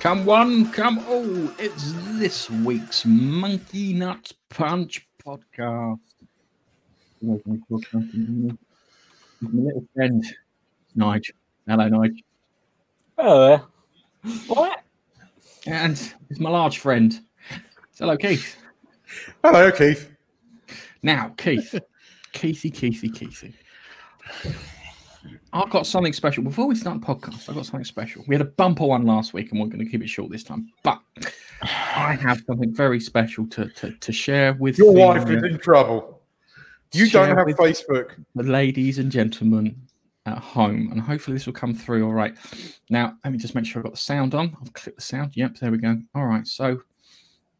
Come one, come all. It's this week's Monkey Nuts Punch podcast. My little friend, Nigel. Hello, Nigel. Hello there. What? And it's my large friend. Hello, Keith. Hello, Keith. Now, Keith. Keithy, Keithy, Keithy. I've got something special. Before we start the podcast, I've got something special. We had a bumper one last week and we're going to keep it short this time. But I have something very special to, to, to share with Your the, wife is in trouble. You don't have Facebook. the ladies and gentlemen at home. And hopefully this will come through all right. Now, let me just make sure I've got the sound on. I've clicked the sound. Yep, there we go. All right. So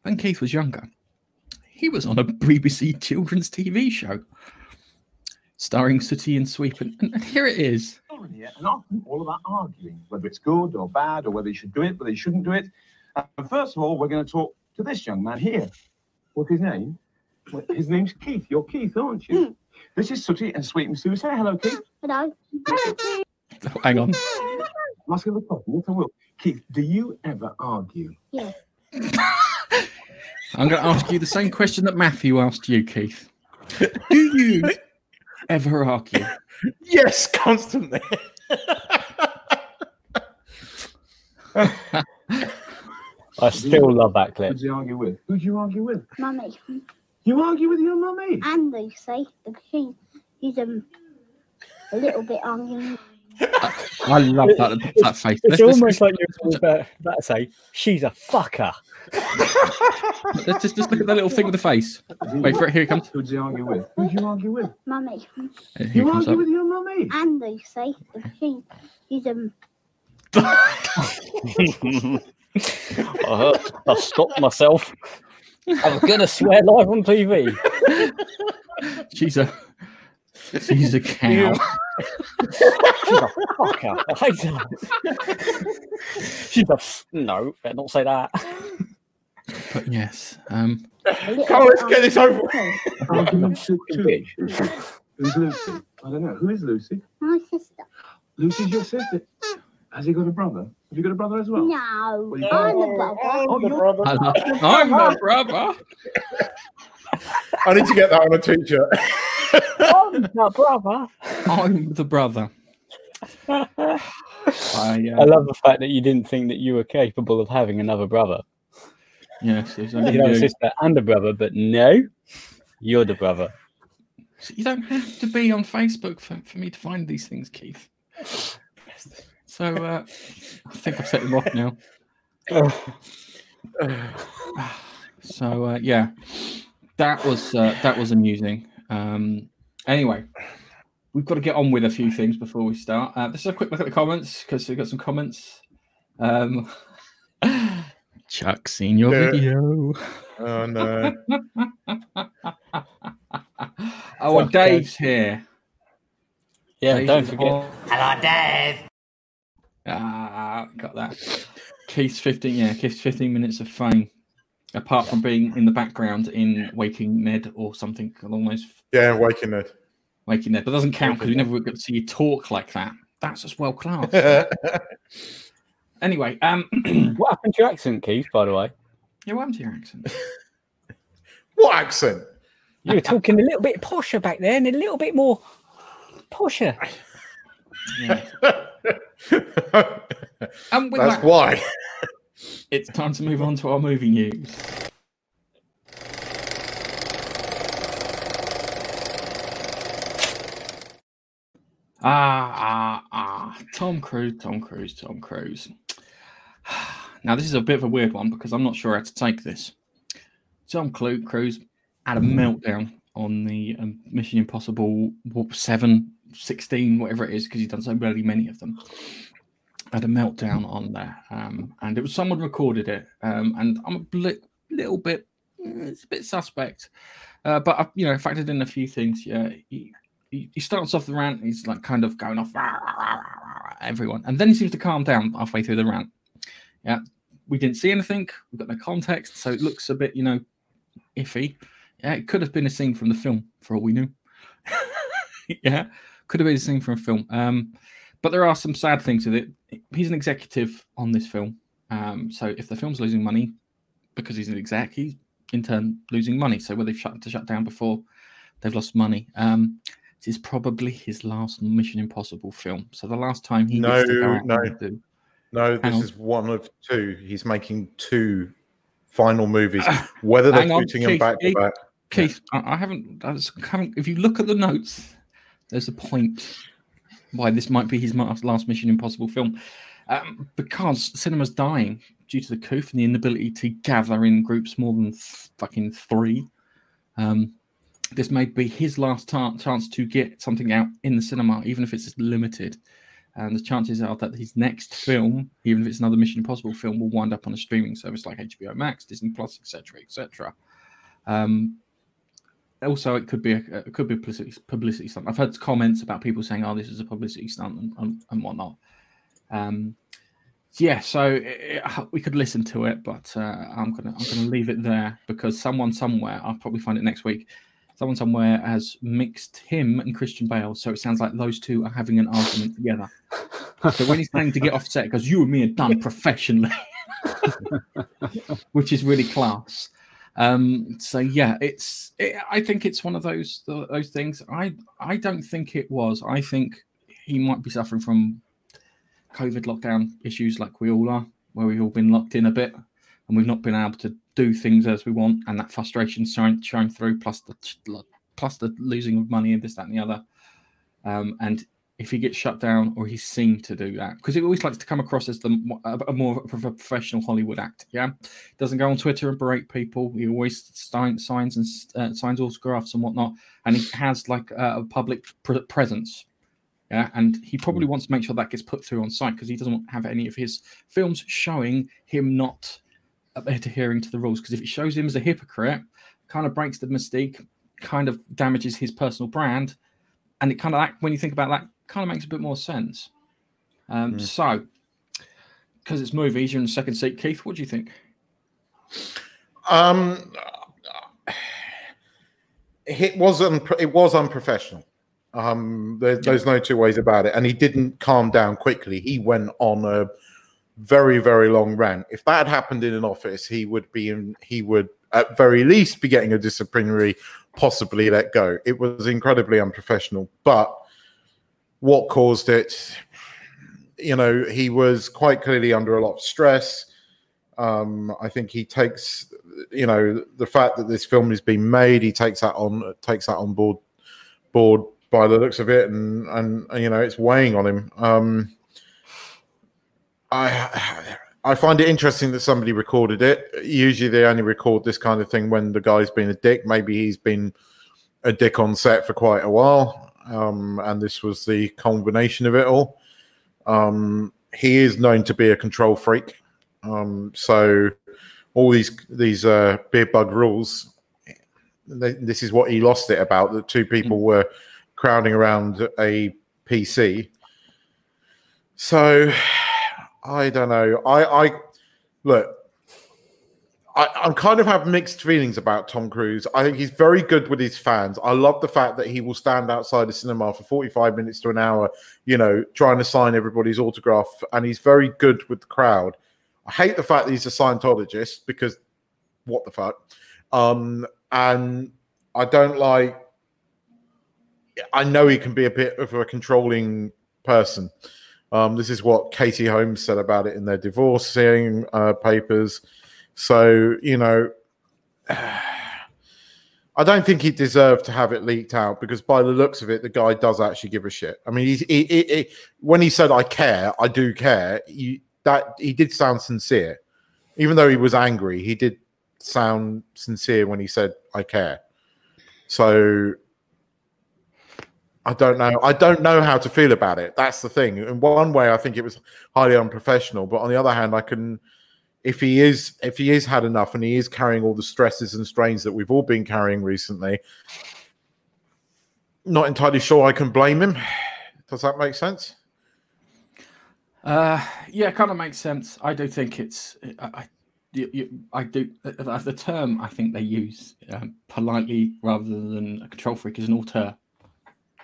when Keith was younger, he was on a BBC children's TV show starring Sooty and Sweep. And, and here it is. and often all about arguing, whether it's good or bad, or whether you should do it, whether you shouldn't do it. And first of all, we're going to talk to this young man here. What's his name? Well, His name's Keith. You're Keith, aren't you? This is Sooty and Sweep and Soo. Say hello, Keith. Hello. Oh, hang on. I'm asking the question. Yes, I will. Keith, do you ever argue? Yes. I'm going to ask you the same question that Matthew asked you, Keith. Do you ever argue? Yes, constantly. I still love that clip. Who do you argue with? Who do you argue with? Mummy. You argue with your mummy. And Lucy. Because she, she's um, a little bit arguing. I love that, that face. It's Let's, let's- almost like you're about, about to say, she's a fucker. let's just, just look at that little thing with the face. Wait for it. Here it comes. Who do you argue with? Who do you argue with? Mummy. Here it You comes argue up. with your mummy. And Lucy. Because she, she's um, I, I stopped myself. I'm going to swear live on TV. She's a she's a cow. She's a fucker. I hate her. She's a. F- no, better not say that. But yes, um, Come on, let's get this over with. arguing. Argument to which? Who's Lucy? I don't know. Who is Lucy? My sister. Lucy's your sister. Has he got a brother? Have you got a brother as well? No. Well, you- I'm the brother. Oh, the you're- brother. I love, I'm the brother. I need to get that on a t-shirt. Oh, the brother. I'm the brother. I, I uh, love the fact that you didn't think that you were capable of having another brother. yes, it's You only could have a sister and a brother, but no, you're the brother. So you don't have to be on Facebook for, for me to find these things, Keith. So uh, I think I've set him off now. So uh, yeah, that was uh, that was amusing. Um, anyway, we've got to get on with a few things before we start. Uh, let's have a quick look at the comments because we've got some comments. Um, Chuck, seen your Yeah. video. Oh no. Oh, and Fuck, Dave's here. Yeah, Dave don't is forget. on. Ah, got that. Keith's 15, yeah, Keith's 15 minutes of fame. Apart from being in the background in Waking Ned or something along those Yeah, waking Ned. Waking Ned, but doesn't count because we never got to see you talk like that. That's just well class. anyway, um, What happened to your accent, Keith, by the way? yeah, what happened to your accent? what accent? You were talking a little bit posher back there and a little bit more posher. Yeah. And with That's that, why. it's time to move on to our movie news. Ah, ah, ah. Tom Cruise, Tom Cruise, Tom Cruise. Now, this is a bit of a weird one because I'm not sure how to take this. Tom Cruise had a meltdown on the um, Mission Impossible what, 7, 16, whatever it is, because he's done so bloody many of them. Had a meltdown on there. Um, and it was someone recorded it. Um, and I'm a bli- little bit, it's a bit suspect. Uh, but, I, you know, factored in a few things. Yeah. He, he, starts off the rant. He's like kind of going off "Rah, rah, rah, rah, rah," everyone, and then he seems to calm down halfway through the rant. Yeah, we didn't see anything. We've got no context, so it looks a bit, you know, iffy. Yeah, it could have been a scene from the film for all we knew. yeah, could have been a scene from a film. Um, but there are some sad things with it. He's an executive on this film. Um, so if the film's losing money because he's an exec, he's in turn losing money. So where they've shut to shut down before, they've lost money. Um, this is probably his last Mission Impossible film. So the last time he No, no. do- No, this on. is one of two. He's making two final movies. Whether they're on, shooting them Keith, back to back. Keith, I, I haven't, I haven't. If you look at the notes, there's a point why this might be his last Mission Impossible film, um, because cinema's dying due to the coup and the inability to gather in groups more than th- fucking three. Um, this may be his last ta- chance to get something out in the cinema, even if it's limited. And the chances are that his next film, even if it's another Mission Impossible film, will wind up on a streaming service like HBO Max, Disney Plus, etc., etc. Um, also, it could be a it could be publicity, publicity stunt. I've heard comments about people saying, "Oh, this is a publicity stunt" and, and, and whatnot. Um, yeah, so it, it- we could listen to it, but uh, I'm gonna I'm gonna leave it there because someone somewhere I'll probably find it next week. Someone somewhere has mixed him and Christian Bale, so it sounds like those two are having an argument together. So when he's planning to get off set, goes, "You and me are done professionally," which is really class. Um, so yeah, it's. It, I think it's one of those those things. I I don't think it was. I think he might be suffering from COVID lockdown issues, like we all are, where we've all been locked in a bit, and we've not been able to do things as we want, and that frustration shine shine through. Plus the plus the losing of money and this, that, and the other. Um, and if he gets shut down or he's seen to do that, because he always likes to come across as the a, a more of a professional Hollywood act. Yeah, doesn't go on Twitter and berate people. He always sign, signs and uh, signs autographs and whatnot, and he has like a, a public pre- presence. Yeah, and he probably wants to make sure that gets put through on site because he doesn't have any of his films showing him not adhering to the rules. Because if it shows him as a hypocrite, kind of breaks the mystique, kind of damages his personal brand, and it kind of like when you think about that, kind of makes a bit more sense. Um, Mm. So, because it's movies, you're in the second seat, Keith. What do you think? Um, it was un- it was unprofessional. Um, there, there's no two ways about it, and he didn't calm down quickly. He went on a very very long rant. If that had happened in an office, he would be in. He would at very least be getting a disciplinary, possibly let go. It was incredibly unprofessional. But what caused it? You know, he was quite clearly under a lot of stress. Um, I think he takes, you know, the fact that this film is being made, he takes that on takes that on board board by the looks of it, and and, and, you know, it's weighing on him. Um, I I find it interesting that somebody recorded it. Usually, they only record this kind of thing when the guy's been a dick. Maybe he's been a dick on set for quite a while, um, and this was the combination of it all. Um, he is known to be a control freak. Um, so all these these uh, beer bug rules. th- This is what he lost it about. That two people were crowding around a PC. So I don't know. I I look. I, I'm kind of have mixed feelings about Tom Cruise. I think he's very good with his fans. I love the fact that he will stand outside the cinema for 45 minutes to an hour, you know, trying to sign everybody's autograph, and he's very good with the crowd. I hate the fact that he's a Scientologist because what the fuck? Um, and I don't like. I know he can be a bit of a controlling person. Um, this is what Katie Holmes said about it in their divorcing uh, papers. So you know, I don't think he deserved to have it leaked out because by the looks of it, the guy does actually give a shit. I mean, he, he, he, when he said "I care," I do care. You, that he did sound sincere, even though he was angry. He did sound sincere when he said "I care." So I don't know. I don't know how to feel about it. That's the thing. In one way, I think it was highly unprofessional, but on the other hand, I can. If he is, if he is had enough, and he is carrying all the stresses and strains that we've all been carrying recently, not entirely sure I can blame him. Does that make sense? Uh, yeah, kind of makes sense. I do think it's. I, I, you, I do. The term I think they use um, politely rather than a control freak is an auteur,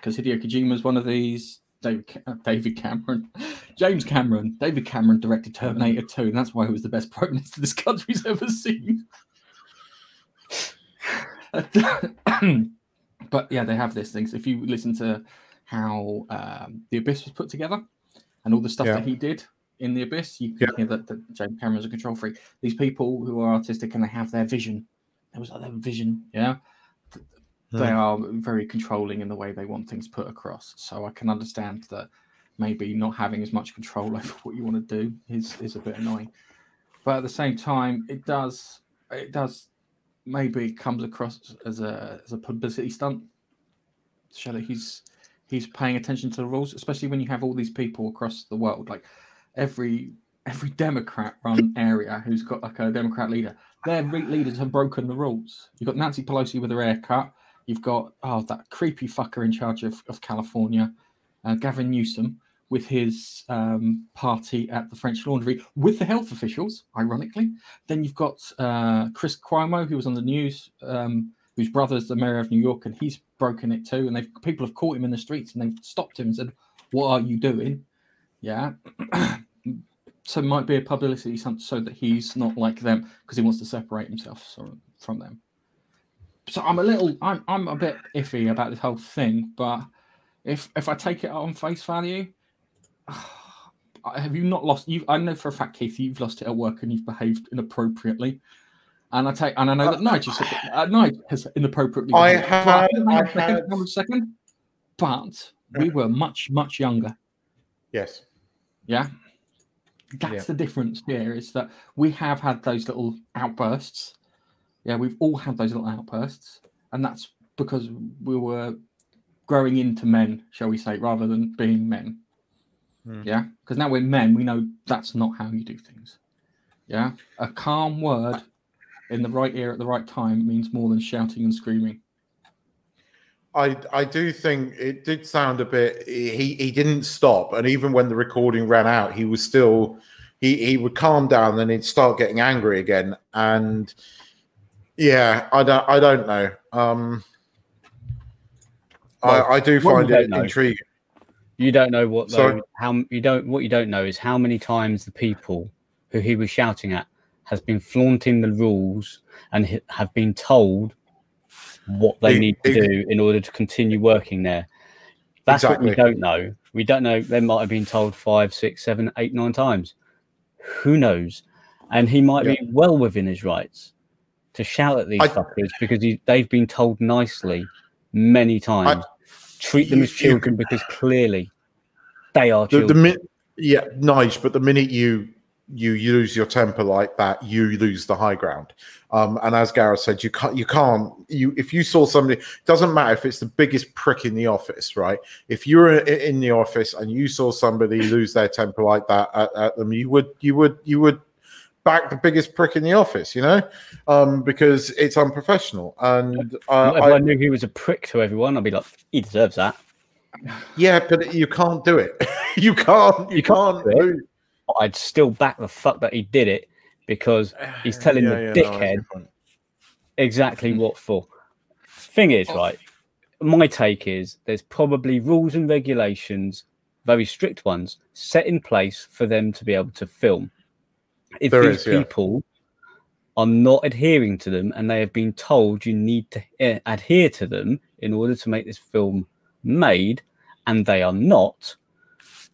because Hideo Kojima is one of these. David David Cameron, James Cameron, David Cameron directed Terminator 2, and that's why he was the best prime minister this country's ever seen. but yeah, they have this thing. So if you listen to how um, the Abyss was put together and all the stuff Yeah. that he did in the Abyss, you can Yeah. hear that, that James Cameron's a control freak. These people who are artistic and they have their vision. There was like their vision, yeah. They are very controlling in the way they want things put across. So I can understand that maybe not having as much control over what you want to do is is a bit annoying. But at the same time, it does it does maybe comes across as a as a publicity stunt to show that he's he's paying attention to the rules, especially when you have all these people across the world. Like every every Democrat run area who's got like a Democrat leader, their leaders have broken the rules. You've got Nancy Pelosi with her haircut. You've got oh that creepy fucker in charge of, of California, uh, Gavin Newsom with his um, party at the French Laundry with the health officials, ironically. Then you've got uh, Chris Cuomo, who was on the news, um, whose brother's the mayor of New York, and he's broken it too. And they've people have caught him in the streets and they've stopped him and said, "What are you doing?" Yeah. so might be a publicity stunt so that he's not like them because he wants to separate himself from them. So I'm a little, I'm, I'm a bit iffy about this whole thing, but if if I take it on face value, have you not lost? You, I know for a fact, Keith, you've lost it at work and you've behaved inappropriately. And I take, and I know that Nigel, uh, Nigel has inappropriately. I behaved. had- But- hang on I a second, had- hang a second. But we were much, much younger. Yes. Yeah. That's Yeah. the difference here is that we have had those little outbursts. Yeah, we've all had those little outbursts. And that's because we were growing into men, shall we say, rather than being men. Hmm. Yeah. Because now we're men, we know that's not how you do things. Yeah. A calm word in the right ear at the right time means more than shouting and screaming. I I do think it did sound a bit. He he didn't stop, and even when the recording ran out, he was still. He he would calm down, then he'd start getting angry again, and yeah, I don't I don't know. Um, Well, I I do find it know- intriguing. You don't know what Sorry? though, how you don't what you don't know is how many times the people who he was shouting at has been flaunting the rules and have been told what they It- need to it- do in order to continue working there. That's what we don't know. We don't know. They might have been told five, six, seven, eight, nine times. Who knows? And he might be well within his rights to shout at these I- fuckers because he, they've been told nicely many times. Treat them you- as you children because clearly they are The, the children. yeah, nice, but the minute you you lose your temper like that, you lose the high ground. Um, and as Gareth said, you can't you can't you if you saw somebody doesn't matter if it's the biggest prick in the office, right? If you were in the office and you saw somebody lose their temper like that at, at them, you would you would you would back the biggest prick in the office, you know, um, because it's unprofessional. And uh, if I, I knew he was a prick to everyone, I'd be like, he deserves that. yeah, but you can't do it. you can't. You, You can't can't. do it. do- I'd still back the fuck that he did it because he's telling Yeah, the yeah, no, I see dickhead your point. exactly what for. Thing is, Oh. right? My take is there's probably rules and regulations, very strict ones, set in place for them to be able to film. If There these is, yeah. people are not adhering to them and they have been told you need to eh, adhere to them in order to make this film made, and they are not,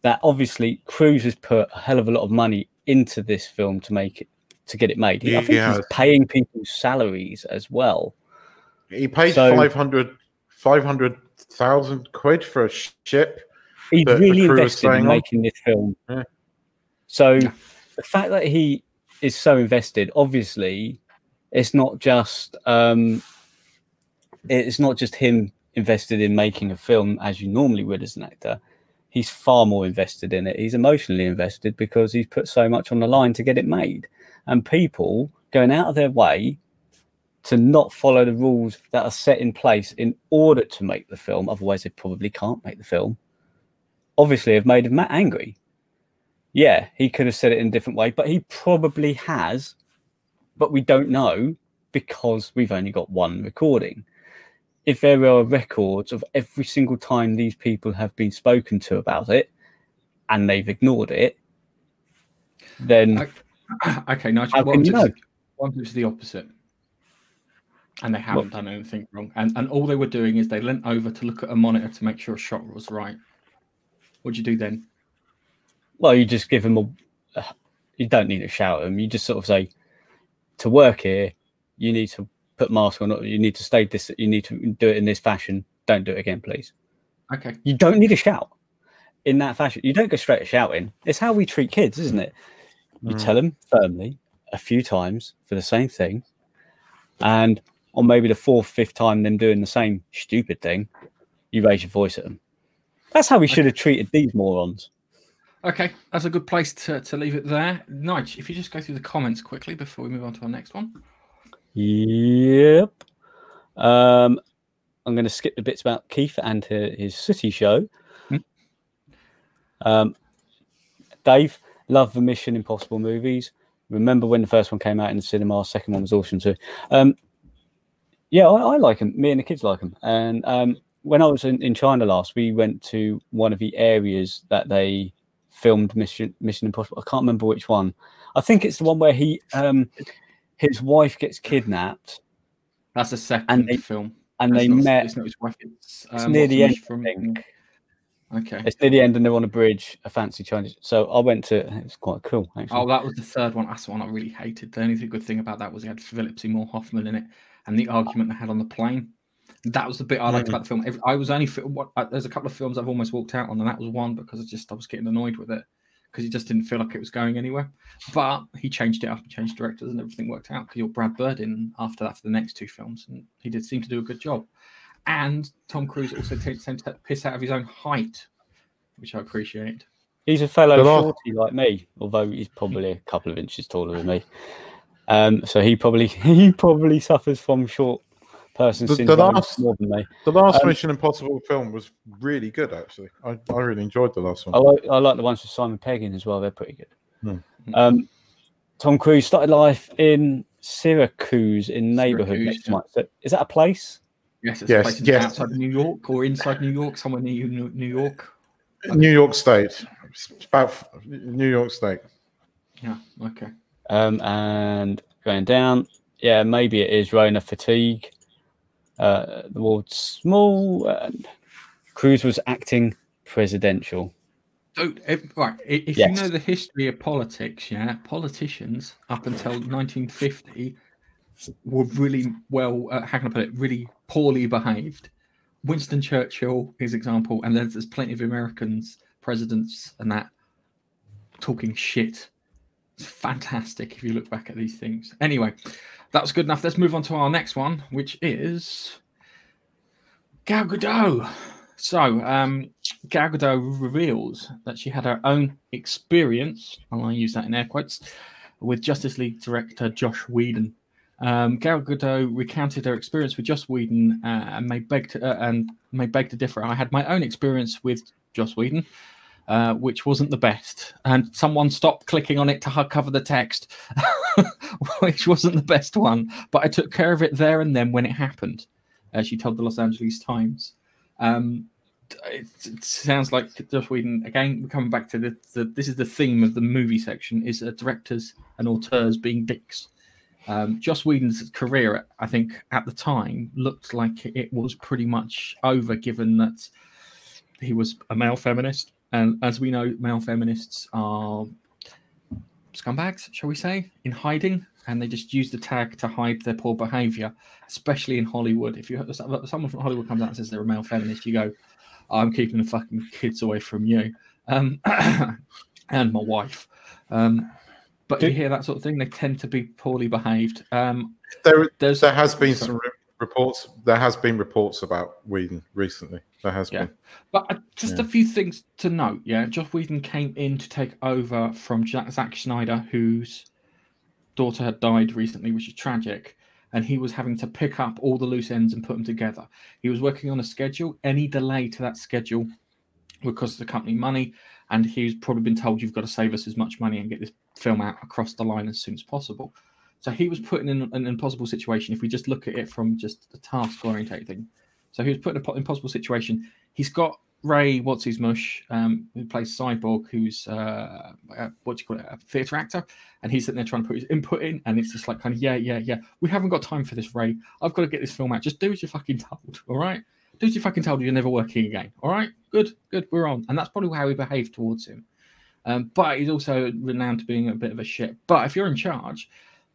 that obviously Cruise has put a hell of a lot of money into this film to make it to get it made. I He think he's paying people's salaries as well. He paid So- 500 500,000 quid for a ship. He's really invested in making this film. Yeah. So Yeah. The fact that he is so invested, obviously, it's not just um, it's not just him invested in making a film as you normally would as an actor. He's far more invested in it. He's emotionally invested because he's put so much on the line to get it made, and people going out of their way to not follow the rules that are set in place in order to make the film. Otherwise, they probably can't make the film obviously have made Matt angry. Yeah, he could have said it in a different way, but he probably has, but we don't know because we've only got one recording. If there are records of every single time these people have been spoken to about it, and they've ignored it, then I- okay, Nigel. How what can if you it's- know? what if it's the opposite? And they haven't done anything wrong. And and all they were doing is they leant over to look at a monitor to make sure a shot was right. What'd you do then? Well, you just give them a. You don't need to shout them. You just sort of say, to work here, you need to put mask on. You need to stay this. You need to do it in this fashion. Don't do it again, please. Okay. You don't need to shout in that fashion. You don't go straight to shouting. It's how we treat kids, isn't it? You Mm. tell them firmly a few times for the same thing, and on maybe the fourth, fifth time, them doing the same stupid thing, you raise your voice at them. That's how we should have treated these morons. Okay, that's a good place to, to leave it there. Nige, if you just go through the comments quickly before we move on to our next one. Yep. Um, I'm going to skip the bits about Keith and hi- his Sooty show. Hmm. Um, Dave, love the Mission Impossible movies. Remember when the first one came out in the cinema? Second one was awesome too. Um, yeah, I, I like them. Me and the kids like them. And um, when I was in, in China last, we went to one of the areas that they filmed Mission Mission Impossible. I can't remember which one. I think it's the one where he um, his wife gets kidnapped That's the second they- film. and It's they not, met. It's not his wife. It's, It's um, near the end, from. Okay. It's near the end, and they're on a bridge, a fancy Chinese. So I went to. It's quite cool, actually. Oh, that was the third one. That's the one I really hated. The only good thing about that was it had Philip Seymour Hoffman in it, and the argument they had on the plane. That was the bit I liked Mm. about the film. I was only what, uh, there's a couple of films I've almost walked out on, and that was one because I just I was getting annoyed with it because it just didn't feel like it was going anywhere. But he changed it up, and changed directors, and everything worked out because you're Brad Bird in after that for the next two films, and he did seem to do a good job. And Tom Cruise also tends to piss out of his own height, which I appreciate. He's a fellow The last- shorty like me, although he's probably a couple of inches taller than me. Um, so he probably he probably suffers from short person The- the last- more than me. The last Um, Mission Impossible film was really good, actually. I, I really enjoyed the last I one. like I like the ones with Simon Pegg in as well. They're pretty good. Hmm. Um, Tom Cruise started life in Syracuse in neighborhood Syracuse, next to yeah. my. So is that a place? Yes, it's Yes, a place yes. outside New York or inside New York, somewhere near New New York. New York State. It's about New York State. Yeah, okay. Um, and going down, yeah, maybe it is Rona fatigue. Uh, the word small. And Cruise was acting presidential. So, if, right, if Yes. you know the history of politics, yeah, politicians up until 1950 were really well, uh, how can I put it, really poorly behaved. Winston Churchill, his example, and there's, there's plenty of Americans, presidents, and that talking shit. Fantastic if you look back at these things. Anyway, that was good enough. Let's move on to our next one, which is Gal Gadot. So, um, Gal Gadot reveals that she had her own experience, and I use that in air quotes, with Justice League director Joss Whedon. Um, Gal Gadot recounted her experience with Joss Whedon uh, and may beg to uh, and may beg to differ. I had my own experience with Joss Whedon, uh, which wasn't the best, and someone stopped clicking on it to cover the text, which wasn't the best one. But I took care of it there and then when it happened. Uh, she told the Los Angeles Times. Um, it, it sounds like Joss Whedon again. We're coming back to the, the this is the theme of the movie section: is uh, directors and auteurs being dicks. Um, Joss Whedon's career, I think, at the time looked like it was pretty much over, given that he was a male feminist, and as we know, male feminists are scumbags, shall we say, in hiding, and they just use the tag to hide their poor behaviour, especially in Hollywood. If you someone from Hollywood comes out and says they're a male feminist, you go, "I'm keeping the fucking kids away from you," um, and my wife. Um, but if you hear that sort of thing, they tend to be poorly behaved. Um, There, there has been some reports. There has been reports about Whedon recently. There has Yeah. been. But uh, just Yeah. a few things to note. Yeah, Joss Whedon came in to take over from Jack, Zack Snyder, whose daughter had died recently, which is tragic. And he was having to pick up all the loose ends and put them together. He was working on a schedule. Any delay to that schedule would cost the company money. And he's probably been told, you've got to save us as much money and get this film out across the line as soon as possible. So he was put in an, impossible situation if we just look at it from just the task orientated thing. So he was put in an impossible situation. He's got Ray, what's his mush, um, who plays Cyborg, who's uh, what do you call it, a theatre actor, and he's sitting there trying to put his input in, and it's just like kind of yeah, yeah, yeah. We haven't got time for this, Ray. I've got to get this film out. Just do as you're fucking told, all right? Do as you're fucking told. You're never working again, all right? Good, good. We're on, and that's probably how we behave towards him. Um, but he's also renowned to being a bit of a shit. But if you're in charge,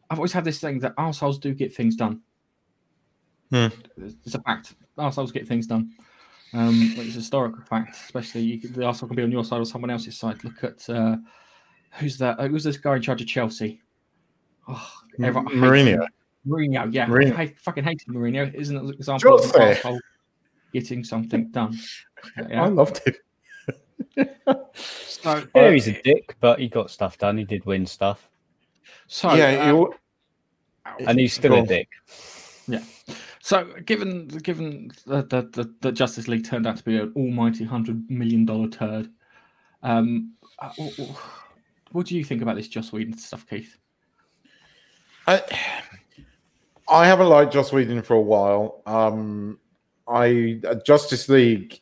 I've always had this thing that arseholes do get things done. Hmm. It's a fact. Arseholes get things done. Um, it's a historical fact, especially you could, the arsehole can be on your side or someone else's side. Look at uh, who's that? Who's this guy in charge of Chelsea? Oh, everyone Mourinho. him. Mourinho, yeah. Mourinho. I fucking hated Mourinho. Isn't it an example Just of an there. arsehole getting something done? Yeah. I loved him. So, Yeah, he's a dick, but he got stuff done. He did win stuff, so yeah, um, you- and he's still Go a on. dick. So, given given that the, the, the Justice League turned out to be an almighty hundred million dollar turd, um, uh, w- w- what do you think about this Joss Whedon stuff, Keith? I, I haven't liked Joss Whedon for a while. Um, I uh, Justice League.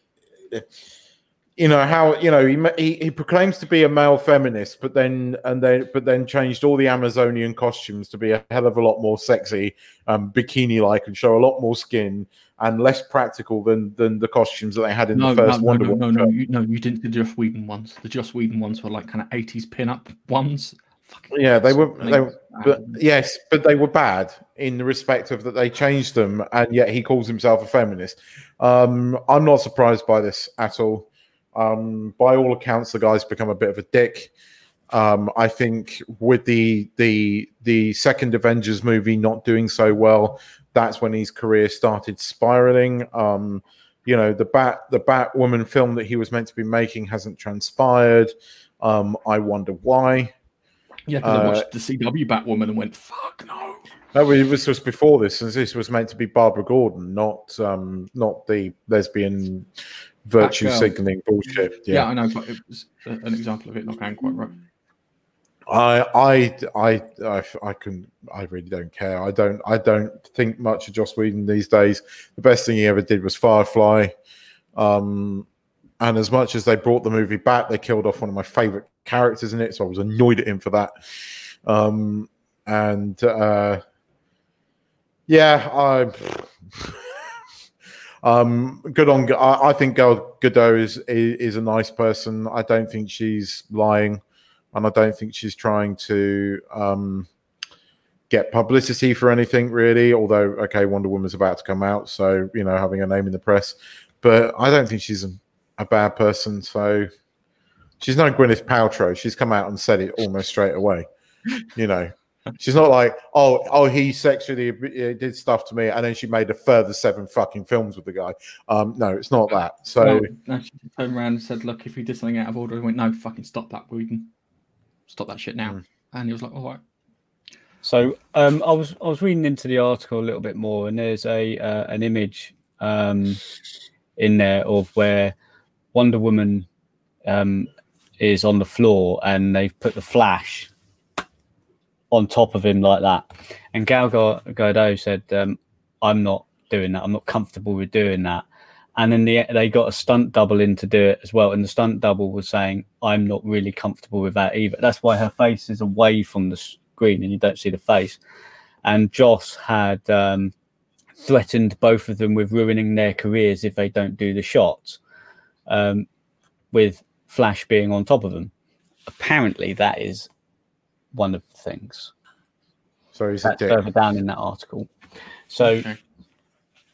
You know how you know he, he he proclaims to be a male feminist, but then and then but then changed all the Amazonian costumes to be a hell of a lot more sexy, um, bikini like, and show a lot more skin and less practical than than the costumes that they had in No, the first no, Wonder no, no, Woman. no, film. you, no, you didn't the Joss Whedon ones. The Joss Whedon ones were like kind of eighties pin-up ones. Fucking Yeah, they were. They, were- but yes, but they were bad in the respect of that they changed them, and yet he calls himself a feminist. Um, I'm not surprised by this at all. Um, by all accounts, the guy's become a bit of a dick. Um, I think with the the the second Avengers movie not doing so well, that's when his career started spiraling. Um, you know, the Bat the Batwoman film that he was meant to be making hasn't transpired. Um, I wonder why. yeah, because I uh, watched the CW Batwoman and went, "Fuck no." No, it was just before this, and this was meant to be Barbara Gordon, not um, not the lesbian virtue Batgirl. signaling bullshit. Yeah. Yeah, I know, but it was an example of it not going quite right. I, I, I, I, I can, I really don't care. I don't, I don't think much of Joss Whedon these days. The best thing he ever did was Firefly, um, and as much as they brought the movie back, they killed off one of my favorite characters in it, so I was annoyed at him for that. Um, and uh, yeah, I. Um, good on. I, I think Gal Gadot is, is is a nice person. I don't think she's lying, and I don't think she's trying to um, get publicity for anything really. Although, okay, Wonder Woman's about to come out, so you know, having a name in the press, but I don't think she's a, a bad person. So she's no Gwyneth Paltrow. She's come out and said it almost straight away. You know, she's not like, oh, oh, he sexually did stuff to me, and then she made a further seven fucking films with the guy. Um, no, it's not that. So no, no, she turned around and said, "Look, if he did something out of order," I went, "No, fucking stop that, Whedon. Stop that shit now." Mm. And he was like, "All right." So um, I was I was reading into the article a little bit more, and there's a uh, an image um, in there of where Wonder Woman um, is on the floor, and they've put the Flash on top of him like that. And Gal Ga- Gadot said, um, "I'm not doing that. I'm not comfortable with doing that." And then the, they got a stunt double in to do it as well. And the stunt double was saying, I'm not really comfortable with that either. That's why her face is away from the screen and you don't see the face. And Joss had um, threatened both of them with ruining their careers if they don't do the shots, um, with Flash being on top of them. Apparently, that is one of the things so he's that's dick. further down in that article. So Okay.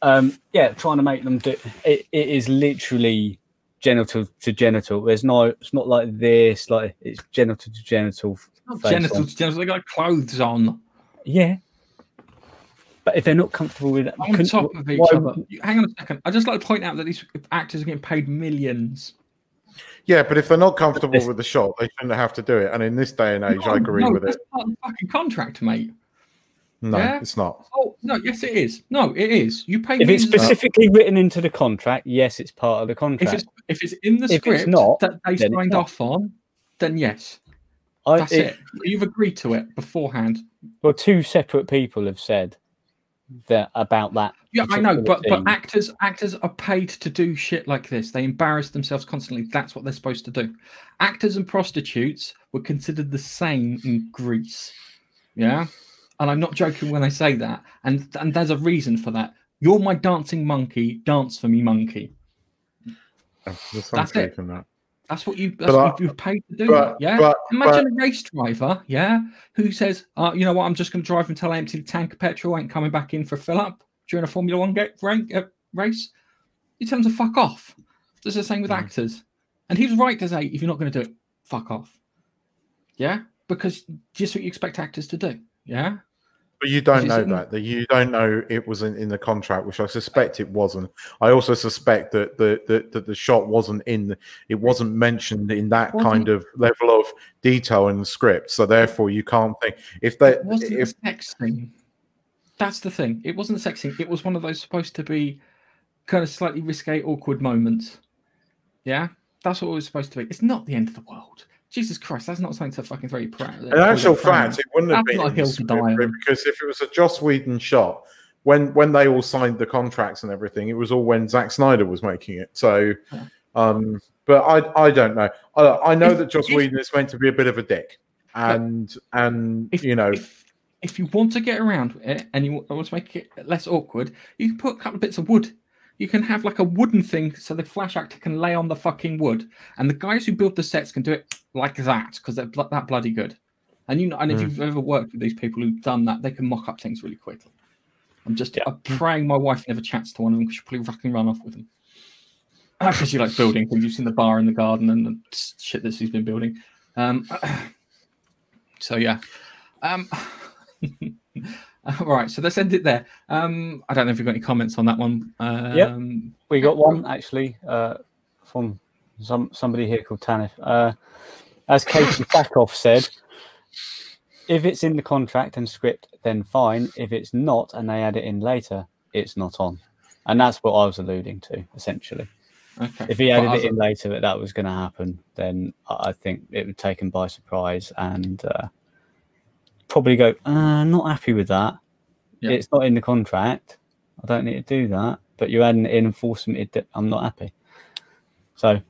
um yeah trying to make them do it, it is literally genital to genital there's no it's not like this like it's genital to genital Not face genitals, on. genitals. They got clothes on yeah but if they're not comfortable with it on top of each why- other. Hang on a second. I just like to point out that these actors are getting paid millions. Yeah, but if they're not comfortable This- with the shot, they shouldn't have to do it. And in this day and age, No, I agree no, with that's it. part of the fucking contract, mate. No, Yeah? it's not. Oh no, yes, it is. No, it is. You pay. if it's millions of- specifically written into the contract yes it's part of the if contract it's if it's in the it's script not, that they signed off on, then yes, I, that's it- it. You've agreed to it beforehand. well two separate people have said that about that Yeah, I know, but but actors actors are paid to do shit like this. They embarrass themselves constantly. That's what they're supposed to do. Actors and prostitutes were considered the same in Greece. Yeah, and I'm not joking when I say that. And and there's a reason for that. You're my dancing monkey. Dance for me, monkey. There's That's it. in that. That's what you. That's But what you've paid to do. but- yeah. but- Imagine a race driver. Yeah, who says, uh, "You know what? I'm just going to drive until I empty the tank of petrol. Ain't coming back in for fill up during a Formula One get, rank, uh, race." You tell them to fuck off. It's the same with Mm. actors. And he was right to say, if you're not going to do it, fuck off. Yeah, because just what you expect actors to do. Yeah. But you don't know that. That you don't know it wasn't in the contract, which I suspect it wasn't. I also suspect that the that, that the shot wasn't in. The, it wasn't mentioned in that Wasn't- kind of level of detail in the script. So therefore, you can't think if they if a sex scene. That's the thing. It wasn't a sex scene. It was one of those supposed to be kind of slightly risque, awkward moments. Yeah, that's what it was supposed to be. It's not the end of the world. Jesus Christ, that's not something to fucking throw you proud. In actual fact, it wouldn't have That's been not a hill to die because if it was a Joss Whedon shot, when when they all signed the contracts and everything, it was all when Zack Snyder was making it. So, Yeah. um, but I I don't know. I, I know If- that Joss if- Whedon is meant to be a bit of a dick, and and if you know if, if you want to get around it and you want to make it less awkward, you can put a couple of bits of wood. You can have like a wooden thing so the flash actor can lay on the fucking wood, and the guys who build the sets can do it like that because they're blo- that bloody good. And you know, and if Mm. you've ever worked with these people who've done that, they can mock up things really quickly. I'm just Yeah. I'm praying my wife never chats to one of them because she'll probably fucking run off with them. Because she likes building things. You've seen the bar in the garden and the shit that she's been building. Um, so yeah. Um, all right, so let's end it there. Um, I don't know if you've got any comments on that one. Um, We got one actually uh, from some somebody here called Tanif. Uh, as Katee Sackhoff said, if it's in the contract and script, then fine. If it's not, and they add it in later, it's not on. And that's what I was alluding to, essentially. Okay. If he added as it in later that that was going to happen, then I I think it would take him by surprise and uh, probably go, uh, not happy with that. Yeah. It's not in the contract. I don't need to do that. But you're adding it in and forcing me to, do- I'm not happy. So,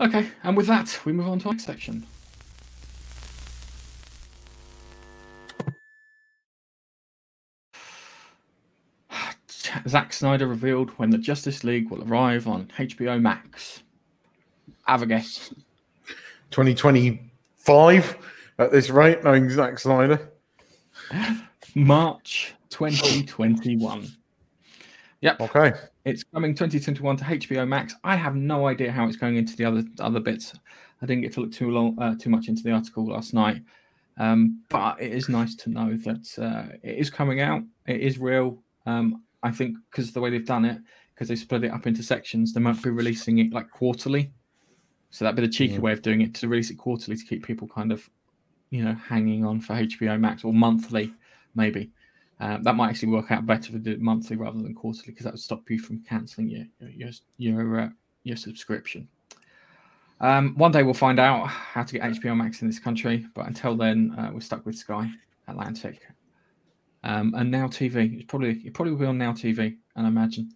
Okay, and with that, we move on to our next section. Zack Snyder revealed when the Justice League will arrive on HBO Max. Have a guess. 2025 at this rate, knowing Zack Snyder. March 2021. Yep. Okay. It's coming 2021 to HBO Max. I have no idea how it's going into the other other bits. I didn't get to look too long, uh, too much into the article last night, um, but it is nice to know that uh, it is coming out. It is real. Um, I think because the way they've done it, because they split it up into sections, they might be releasing it like quarterly. So that'd be the cheeky Mm. way of doing it to release it quarterly to keep people kind of, you know, hanging on for HBO Max or monthly, maybe. Um, that might actually work out better if did it monthly rather than quarterly because that would stop you from cancelling your your your, uh, your subscription. Um, one day we'll find out how to get HBO Max in this country, but until then, uh, we're stuck with Sky Atlantic um, and Now TV. It's probably it probably will be on Now TV, and I imagine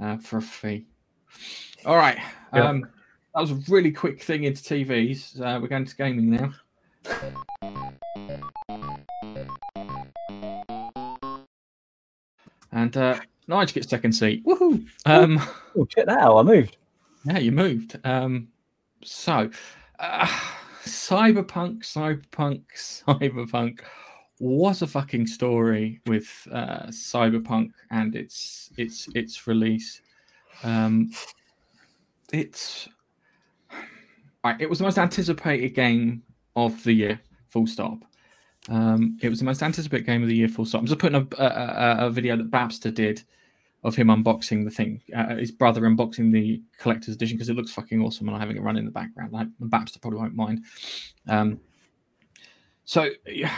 uh, for a fee. All right, Yeah. um, that was a really quick thing into TVs. Uh, we're going to gaming now. And uh, Nigel gets second seat. Woohoo! Um, oh, check that out. I moved. yeah, you moved. Um, so, uh, Cyberpunk, Cyberpunk, Cyberpunk. What a fucking story with uh, Cyberpunk and its its its release. Um, it's right, it was the most anticipated game of the year. Full stop. Um, it was the most anticipated game of the year. Full stop. I'm just putting a, a, a- video that Babster did of him unboxing the thing, uh, his brother unboxing the collector's edition because it looks fucking awesome and I'm having it run in the background. Like, Babster probably won't mind. Um, so, yeah,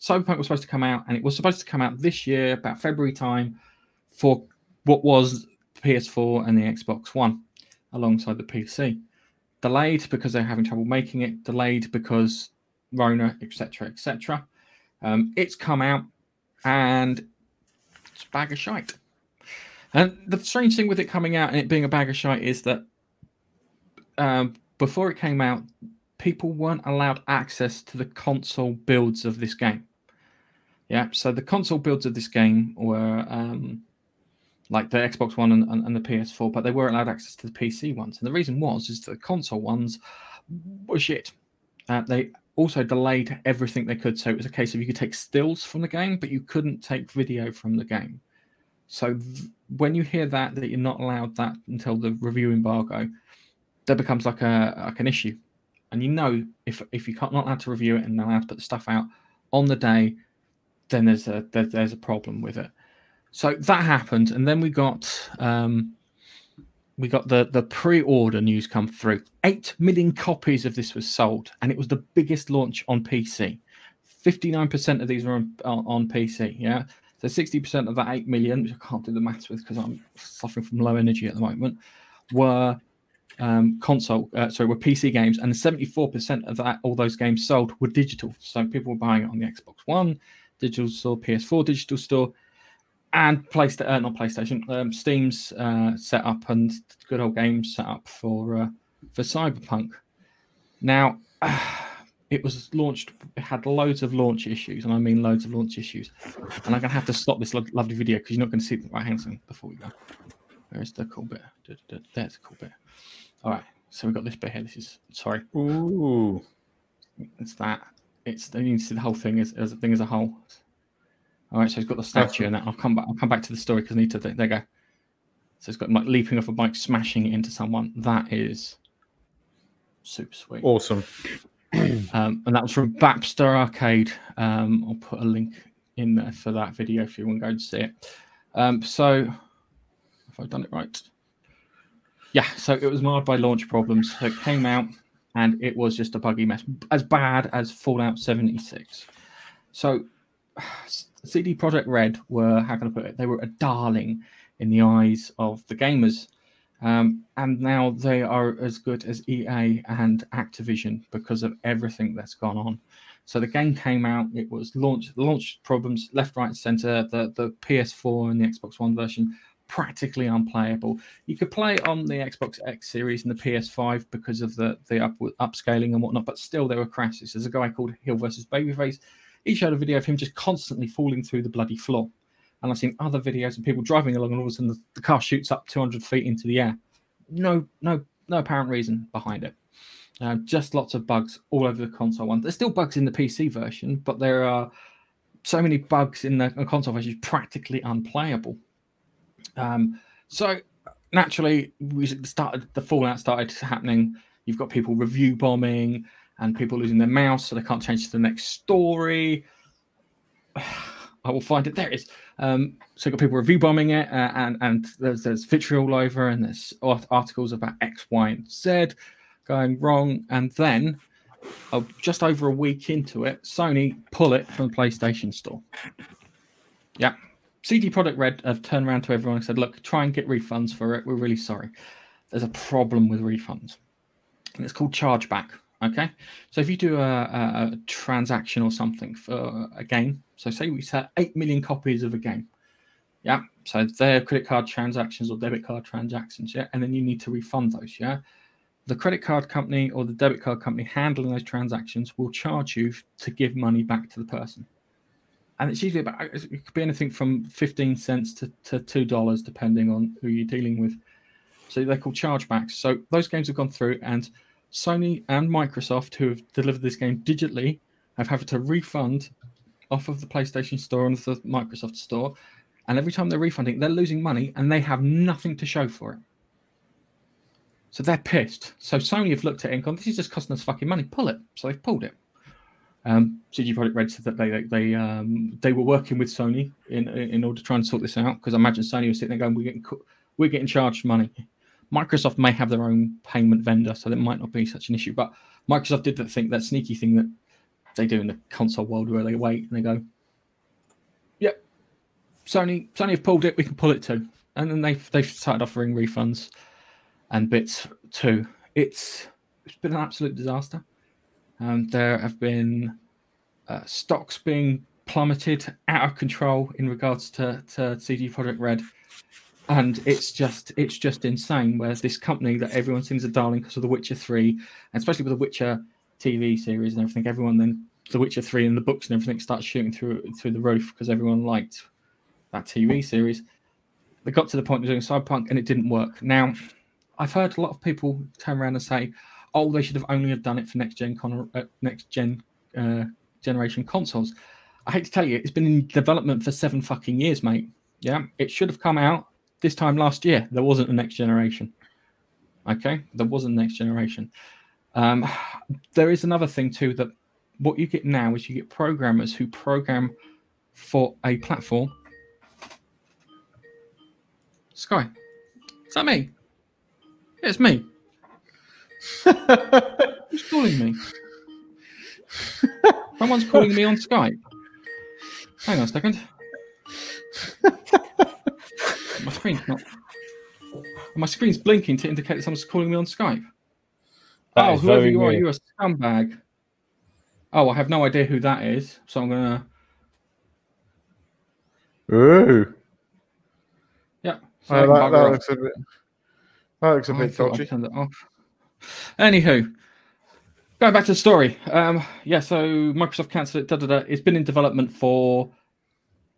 Cyberpunk was supposed to come out and it was supposed to come out this year, about February time, for what was PS4 and the Xbox One alongside the PC. Delayed because they're having trouble making it, delayed because Rona, etc., etc. Um, it's come out and it's a bag of shite. And the strange thing with it coming out and it being a bag of shite is that um, before it came out, people weren't allowed access to the console builds of this game. Yeah, so the console builds of this game were um, like the Xbox One and, and, and, the PS4, but they weren't allowed access to the PC ones. And the reason was is the console ones were shit. Uh, they also delayed everything they could, so it was a case of you could take stills from the game, but you couldn't take video from the game. So th- when you hear that that you're not allowed that until the review embargo, that becomes like a like an issue. And you know if if you're not allowed to review it and allowed to put the stuff out on the day, then there's a there, there's a problem with it. So that happened, and then we got um, we got the the pre-order news come through. Eight million copies of this was sold, and it was the biggest launch on PC. Fifty-nine percent of these were on, on PC. Yeah, so sixty percent of that eight million, which I can't do the maths with because I'm suffering from low energy at the moment, were um, console. Uh, sorry, were PC games, and seventy-four percent of that all those games sold were digital. So people were buying it on the Xbox One digital store, PS4 digital store, and PlayStation, uh, not PlayStation, um, Steam's uh, set up and good old games set up for uh, for Cyberpunk. Now, it was launched. It had loads of launch issues, and I mean loads of launch issues. And I'm gonna have to stop this lo- lovely video because you're not going to see the right hand before we go. Where's the cool bit? There's the cool bit. All right, so we've got this bit here. This is sorry. Ooh, it's that it's you need to see the whole thing as, as a thing as a whole. All right, so he's got the statue, and I'll come back. I'll come back to the story because I need to. There you go. So he's got like leaping off a bike, smashing it into someone. That is super sweet. Awesome. Um, and that was from Baxter Arcade. Um, I'll put a link in there for that video if you want to go and see it. Um, so, if I've done it right? Yeah, so it was marred by launch problems. So it came out and it was just a buggy mess, as bad as Fallout 76. So, CD Projekt Red were, how can I put it, they were a darling in the eyes of the gamers. Um, and now they are as good as EA and Activision because of everything that's gone on. So the game came out, it was launched, launch problems left, right, center. The, the PS4 and the Xbox One version practically unplayable. You could play on the Xbox X series and the PS5 because of the the up, upscaling and whatnot, but still there were crashes. There's a guy called Hill versus Babyface. He showed a video of him just constantly falling through the bloody floor. And I've seen other videos of people driving along, and all of a sudden the, the car shoots up 200 feet into the air. No, no, no apparent reason behind it. Uh, just lots of bugs all over the console one. There's still bugs in the PC version, but there are so many bugs in the console version, it's practically unplayable. Um, so naturally, we started the fallout started happening. You've got people review bombing and people losing their mouse, so they can't change to the next story. I will find it. There it is. Um, so got people review bombing it, uh, and and there's there's vitriol over, and there's articles about X, Y, and Z going wrong, and then uh, just over a week into it, Sony pull it from the PlayStation Store. Yeah, CD Projekt Red have turned around to everyone and said, "Look, try and get refunds for it. We're really sorry. There's a problem with refunds, and it's called chargeback." Okay, so if you do a, a, a transaction or something for a game, so say we sell eight million copies of a game, yeah. So they're credit card transactions or debit card transactions, yeah, and then you need to refund those, yeah. The credit card company or the debit card company handling those transactions will charge you to give money back to the person. And it's usually about it could be anything from 15 cents to, to two dollars depending on who you're dealing with. So they're called chargebacks. So those games have gone through and sony and microsoft who have delivered this game digitally have had to refund off of the playstation store and the microsoft store. And every time they're refunding they're losing money and they have nothing to show for it. So they're pissed. So sony have looked at it and gone this is just costing us fucking money. Pull it. So they've pulled it. Um, CD Projekt Red said that they they they, um, they were working with Sony in in order to try and sort this out because I imagine Sony was sitting there going, "We're getting we're getting charged money." Microsoft may have their own payment vendor, so that might not be such an issue. But Microsoft did that thing, that sneaky thing that they do in the console world, where they wait and they go, "Yep, Sony Sony have pulled it, we can pull it too," and then they've they've started offering refunds and bits too. It's it's been an absolute disaster. Um, there have been uh, stocks being plummeted out of control in regards to, to CD Projekt Red. And it's just it's just insane. Whereas this company that everyone seems a darling because of The Witcher 3, and especially with The Witcher TV series and everything, everyone then The Witcher 3 and the books and everything starts shooting through through the roof because everyone liked that TV series. They got to the point of doing Cyberpunk and it didn't work. Now, I've heard a lot of people turn around and say, "Oh, they should have only have done it for next gen con- uh, next gen uh, generation consoles." I hate to tell you, it's been in development for seven fucking years, mate. Yeah, it should have come out this time last year. There wasn't a next generation. Okay, there wasn't a next generation. Um, there is another thing too that what you get now is you get programmers who program for a platform. Sky, is that me? Yeah, it's me. Who's calling me? Someone's calling me on Skype. Hang on a second. my screen's not. My screen's blinking to indicate that someone's calling me on Skype. That oh, whoever very you are, you're a scumbag. Oh, I have no idea who that is, so I'm gonna. Ooh. Yeah. Oh, that, that looks a bit. That looks a I bit dodgy. turned it off. Anywho, going back to the story. Um, yeah, so Microsoft cancelled it. Da, da, da. It's been in development for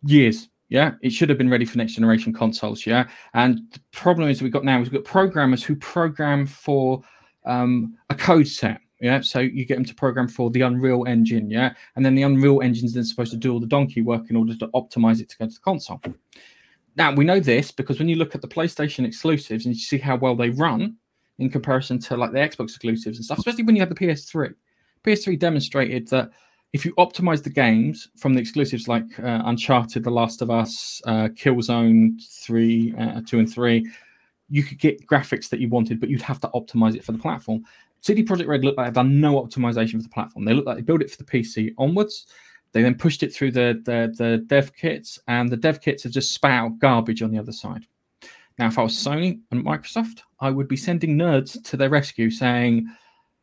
years. Yeah, it should have been ready for next generation consoles. Yeah, and the problem is we've got now is we've got programmers who program for um, a code set. Yeah, so you get them to program for the Unreal Engine. Yeah, and then the Unreal Engine's then supposed to do all the donkey work in order to optimize it to go to the console. Now we know this because when you look at the PlayStation exclusives and you see how well they run in comparison to like the Xbox exclusives and stuff, especially when you have the PS3. PS3 demonstrated that if you optimize the games from the exclusives like uh, Uncharted, The Last of Us, uh, Killzone three, uh, two and three, you could get graphics that you wanted, but you'd have to optimize it for the platform. CD Projekt Red looked like they've done no optimization for the platform. They look like they built it for the PC onwards. They then pushed it through the, the the dev kits, and the dev kits have just spat out garbage on the other side. Now, if I was Sony and Microsoft, I would be sending nerds to their rescue, saying,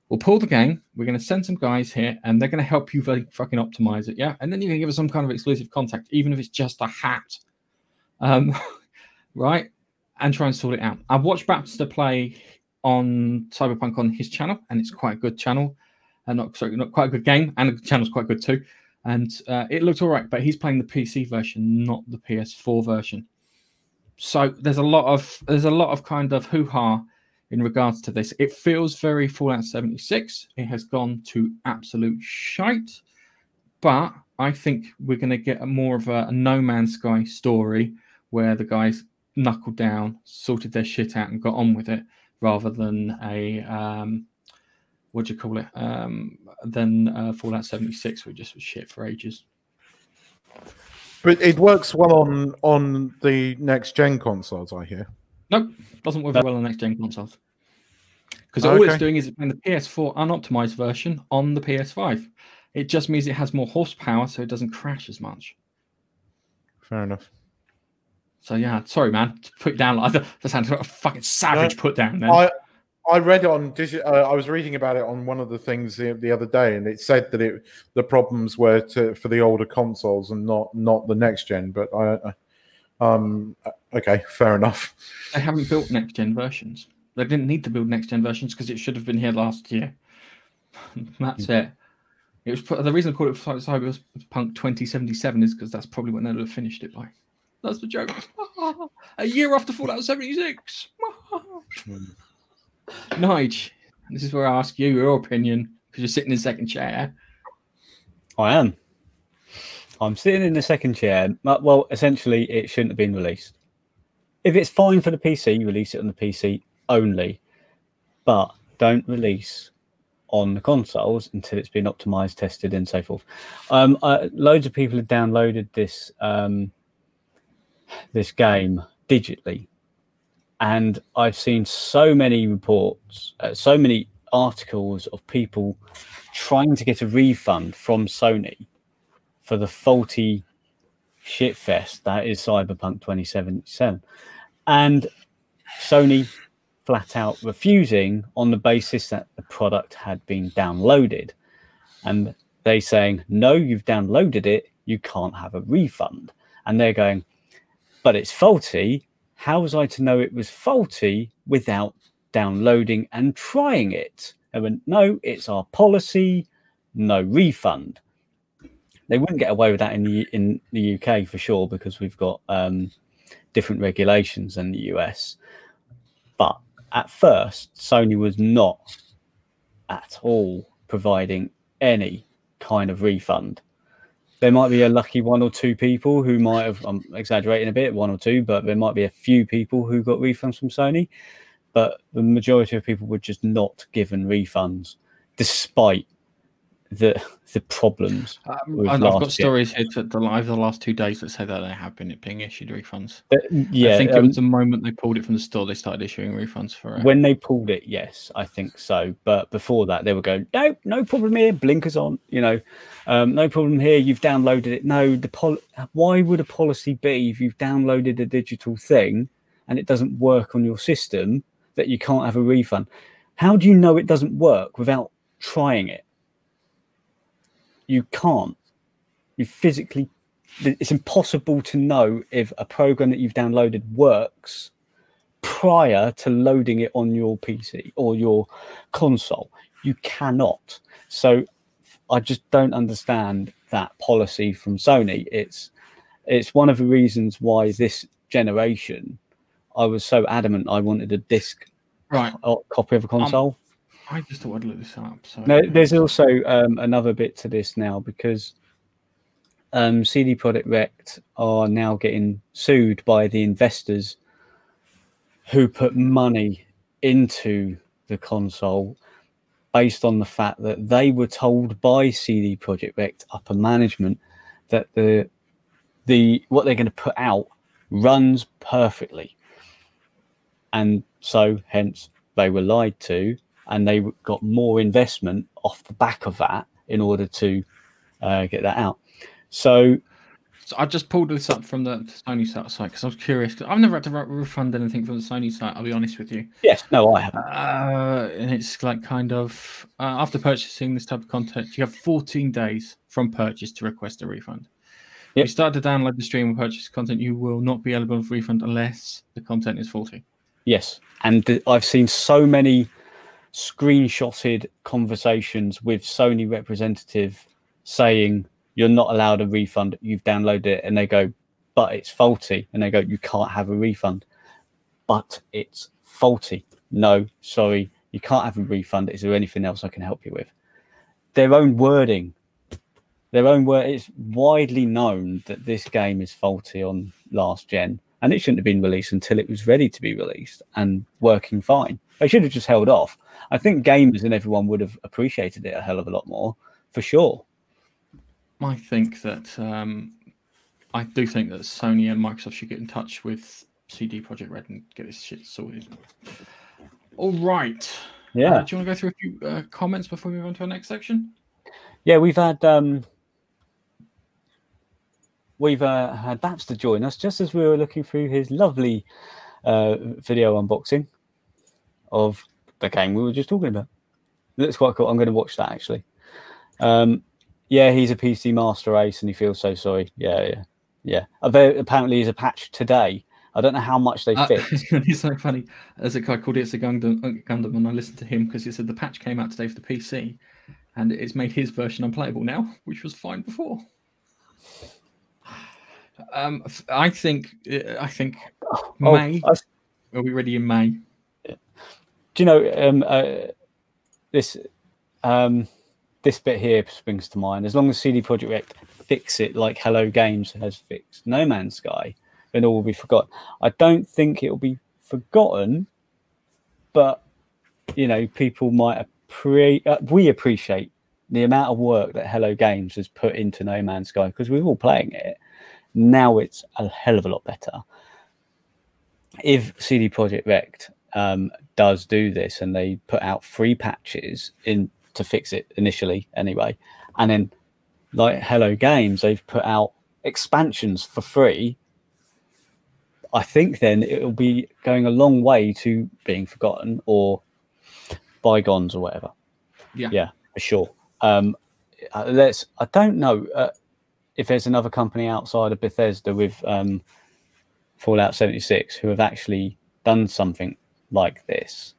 "We'll pull the game. We're going to send some guys here, and they're going to help you fucking fucking optimize it, yeah. And then you're going to give us some kind of exclusive contact, even if it's just a hat, um, right? And try and sort it out." I've watched Baxter play on Cyberpunk on his channel, and it's quite a good channel, and not sorry, not quite a good game, and the channel's quite good too. And uh, it looked all right, but he's playing the PC version, not the PS4 version so there's a lot of there's a lot of kind of hoo-ha in regards to this. It feels very fallout 76 it has gone to absolute shite. But i think we're going to get a more of a, a no man's sky story where the guys knuckled down sorted their shit out and got on with it rather than a um what do you call it? Um uh, fallout 76 which just was shit for ages. But it works well on on the next gen consoles, I hear. Nope, doesn't work very well on next gen consoles. Because all it's doing is it's playing the PS4 unoptimized version on the PS5. It just means it has more horsepower, so it doesn't crash as much. Fair enough. So yeah, sorry, man, to put it down like that. Sounds like a fucking savage put down. Then I I read it on digi- uh, I was reading about it on one of the things the, the other day, and it said that it the problems were to, for the older consoles and not not the next gen. But I, I um okay, fair enough. they haven't built next gen versions. They didn't need to build next gen versions because it should have been here last year. That's it. It was the reason I called it Cyberpunk 2077 is because that's probably when they would have finished it by. That's the joke. A year after Fallout 76. Nige, this is where I ask you your opinion because you're sitting in second chair. I am. I'm sitting in the second chair. Well, essentially, it shouldn't have been released. If it's fine for the PC, release it on the PC only, but don't release on the consoles until it's been optimized, tested, and so forth. Um, uh, loads of people have downloaded this um, this game digitally, and I've seen so many reports, uh, so many articles of people trying to get a refund from Sony for the faulty shitfest that is Cyberpunk 2077. And Sony flat out refusing on the basis that the product had been downloaded. And they saying, no, you've downloaded it, you can't have a refund. And they're going, but it's faulty. How was I to know it was faulty without downloading and trying it? I went, no, it's our policy, no refund. They wouldn't get away with that in the in the UK for sure because we've got um, different regulations than the US. But at first, Sony was not at all providing any kind of refund. There might be a lucky one or two people who might have, I'm exaggerating a bit, one or two, but there might be a few people who got refunds from Sony. But the majority of people were just not given refunds despite the the problems. Um, I've got year. stories here to the over the last two days that say that they have been being issued refunds. But, yeah, I think um, it was the moment they pulled it from the store they started issuing refunds for it. when they pulled it, yes, I think so. But before that, they were going, no, no problem here. Blinkers on, you know, um, no problem here. You've downloaded it. No, the pol- why would a policy be if you've downloaded a digital thing and it doesn't work on your system that you can't have a refund? How do you know it doesn't work without trying it? You can't. You physically, it's impossible to know if a program that you've downloaded works prior to loading it on your PC or your console. You cannot. So I just don't understand that policy from Sony. It's it's one of the reasons why this generation I was so adamant I wanted a disc right. copy of a console. Um, I just thought I'd look this up. So No, there's also um, another bit to this now because um, CD Projekt Red are now getting sued by the investors who put money into the console based on the fact that they were told by CD Projekt Red upper management that the the what they're going to put out runs perfectly, and so hence they were lied to and they got more investment off the back of that in order to uh, get that out. So So I just pulled this up from the Sony site because I was curious. 'cause I've never had to re- refund anything from the Sony site. I'll be honest with you. yes, no, I haven't. Uh, and it's like kind of uh, after purchasing this type of content, you have 14 days from purchase to request a refund. If you start to download the stream and purchase content, you will not be eligible for refund unless the content is faulty. Yes, and th- I've seen so many screenshotted conversations with Sony representative saying you're not allowed a refund. You've downloaded it, and they go, but it's faulty, and they go, you can't have a refund, but it's faulty. No, sorry, you can't have a refund. Is there anything else I can help you with? Their own wording, their own word. It's widely known that this game is faulty on last gen, and it shouldn't have been released until it was ready to be released and working fine. They should have just held off. I think gamers and everyone would have appreciated it a hell of a lot more, for sure. I think that um, I do think that Sony and Microsoft should get in touch with CD Projekt Red and get this shit sorted. All right. Uh, Yeah, do you want to go through a few uh, comments before we move on to our next section? yeah. We've had um, we've uh, had to join us just as we were looking through his lovely uh, video unboxing of the game we were just talking about. Looks quite cool. I'm going to watch that actually. Um, yeah, he's a PC master race and he feels so sorry. Yeah, yeah, yeah. There apparently is a patch today. I don't know how much they Uh, fixed. it's so funny. There's a guy called It's a Gundam, uh, Gundam, and I listened to him because he said the patch came out today for the PC, and it's made his version unplayable now, which was fine before. Um, I think, I think Oh, May. I Are we ready in May? Do you know um, uh, this um, this bit here springs to mind. As long as CD Projekt Red fix it like Hello Games has fixed No Man's Sky, then all will be forgotten. I don't think it will be forgotten, but you know, people might appre- uh, we appreciate the amount of work that Hello Games has put into No Man's Sky because we're all playing it. Now it's a hell of a lot better. If CD Projekt Red um, does do this and they put out free patches in to fix it initially anyway, and then like Hello Games, they've put out expansions for free. I think then it'll be going a long way to being forgotten or bygones or whatever. Yeah. yeah, for sure. Um, uh, let's. I don't know. Uh, if there's another company outside of Bethesda with um, Fallout 76 who have actually done something like this.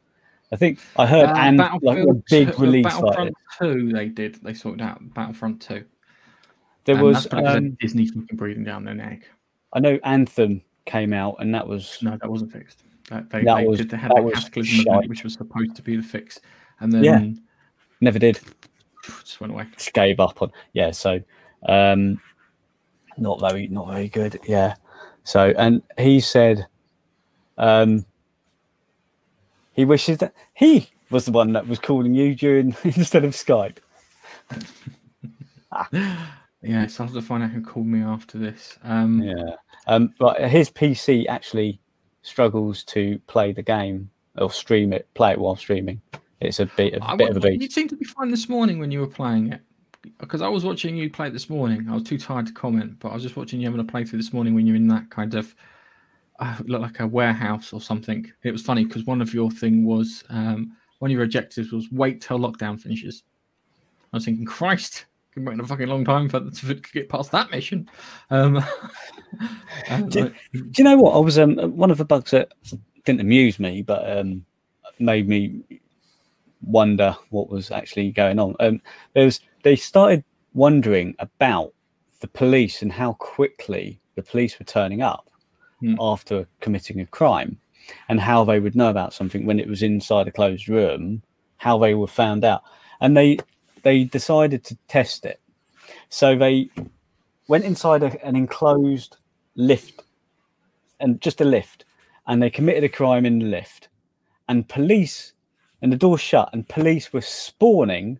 I think I heard Uh, and like a big release Battlefront it. Two, they did. They sorted out Battlefront Two. There And was um, Disney fucking breathing down their neck. I know Anthem came out and that was No, that wasn't fixed. That, they, That they, was- did, they had that Cataclysm event, which was supposed to be the fix, and then Yeah. never did. just went away. Just gave up on yeah. So um, not very not very good. Yeah. So and he said um, he wishes that he was the one that was calling you during instead of Skype. Yeah, so I'll have to find out who called me after this. Um, Yeah. Um, but his PC actually struggles to play the game or stream it, play it while streaming. It's a bit, a I bit of a beat. You seemed to be fine this morning when you were playing it. Because I was watching you play it this morning. I was too tired to comment, but I was just watching you having a playthrough this morning when you're in that kind of uh, look like a warehouse or something. It was funny because one of your thing was um, one of your objectives was wait till lockdown finishes. I was thinking, Christ, been waiting a fucking long time for to get past that mission. Um, Do- uh, Do you know what? I was um, one of the bugs that didn't amuse me, but um, made me wonder what was actually going on. Um, there was they started wondering about the police and how quickly the police were turning up Hmm. after committing a crime, and how they would know about something when it was inside a closed room, how they were found out, and they they decided to test it. So they went inside a, an enclosed lift and just a lift and they committed a crime in the lift and police and the door shut and police were spawning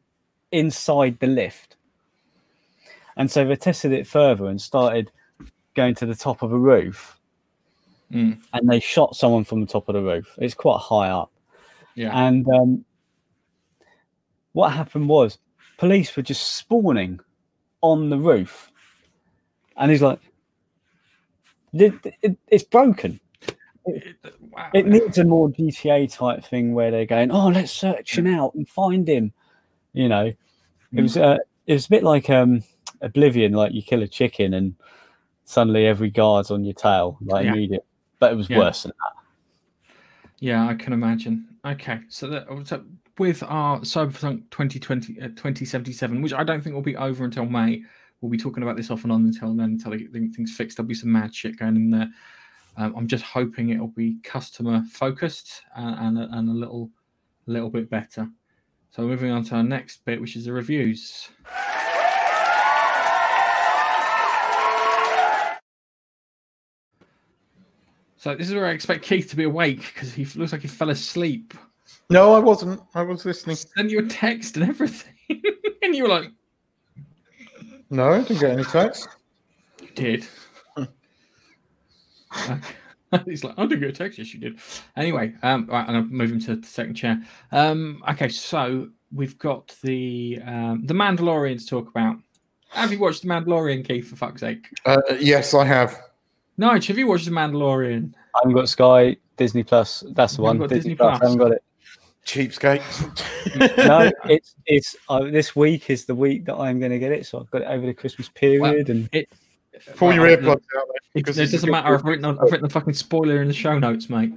inside the lift and so they tested it further and started going to the top of a roof mm, and they shot someone from the top of the roof it's quite high up yeah. and um, what happened was police were just spawning on the roof. And he's like, "It- it- it's broken. It- wow. It needs a more GTA type thing where they're going, oh, let's search him out and find him. You know, it was uh, it was a bit like um, Oblivion, like you kill a chicken and suddenly every guard's on your tail, like Yeah. immediate. But it was Yeah. worse than that. Yeah, I can imagine. Okay, so, that, so with our Cyberpunk 2020, uh, 2077, which I don't think will be over until May, we'll be talking about this off and on until then, until things fixed. There'll be some mad shit going in there. Um, I'm just hoping it'll be customer focused and, and, a, and a little, a little bit better. So moving on to our next bit, which is the reviews. So this is where I expect Keith to be awake because he looks like he fell asleep. No, I wasn't. I was listening. Sent you a text and everything, and you were like, No, I didn't get any text. "You did." He's like, "I didn't get a text." Yes, you did. Anyway, um, right, and I'm moving to the second chair. Um, okay, so we've got the um, the Mandalorian to talk about. Have you watched the Mandalorian, Keith? For fuck's sake, Uh, yes, I have. Nige, have you watched the Mandalorian? I haven't got Sky, Disney Plus. That's the one. got Disney, Disney Plus. I haven't got it. Cheapskate. no, it's it's uh, this week is the week that I'm going to get it, so I've got it over the Christmas period, and Pull your Well, earplugs out there. It, it doesn't matter. I've for- written, I've written the fucking spoiler in the show notes, mate.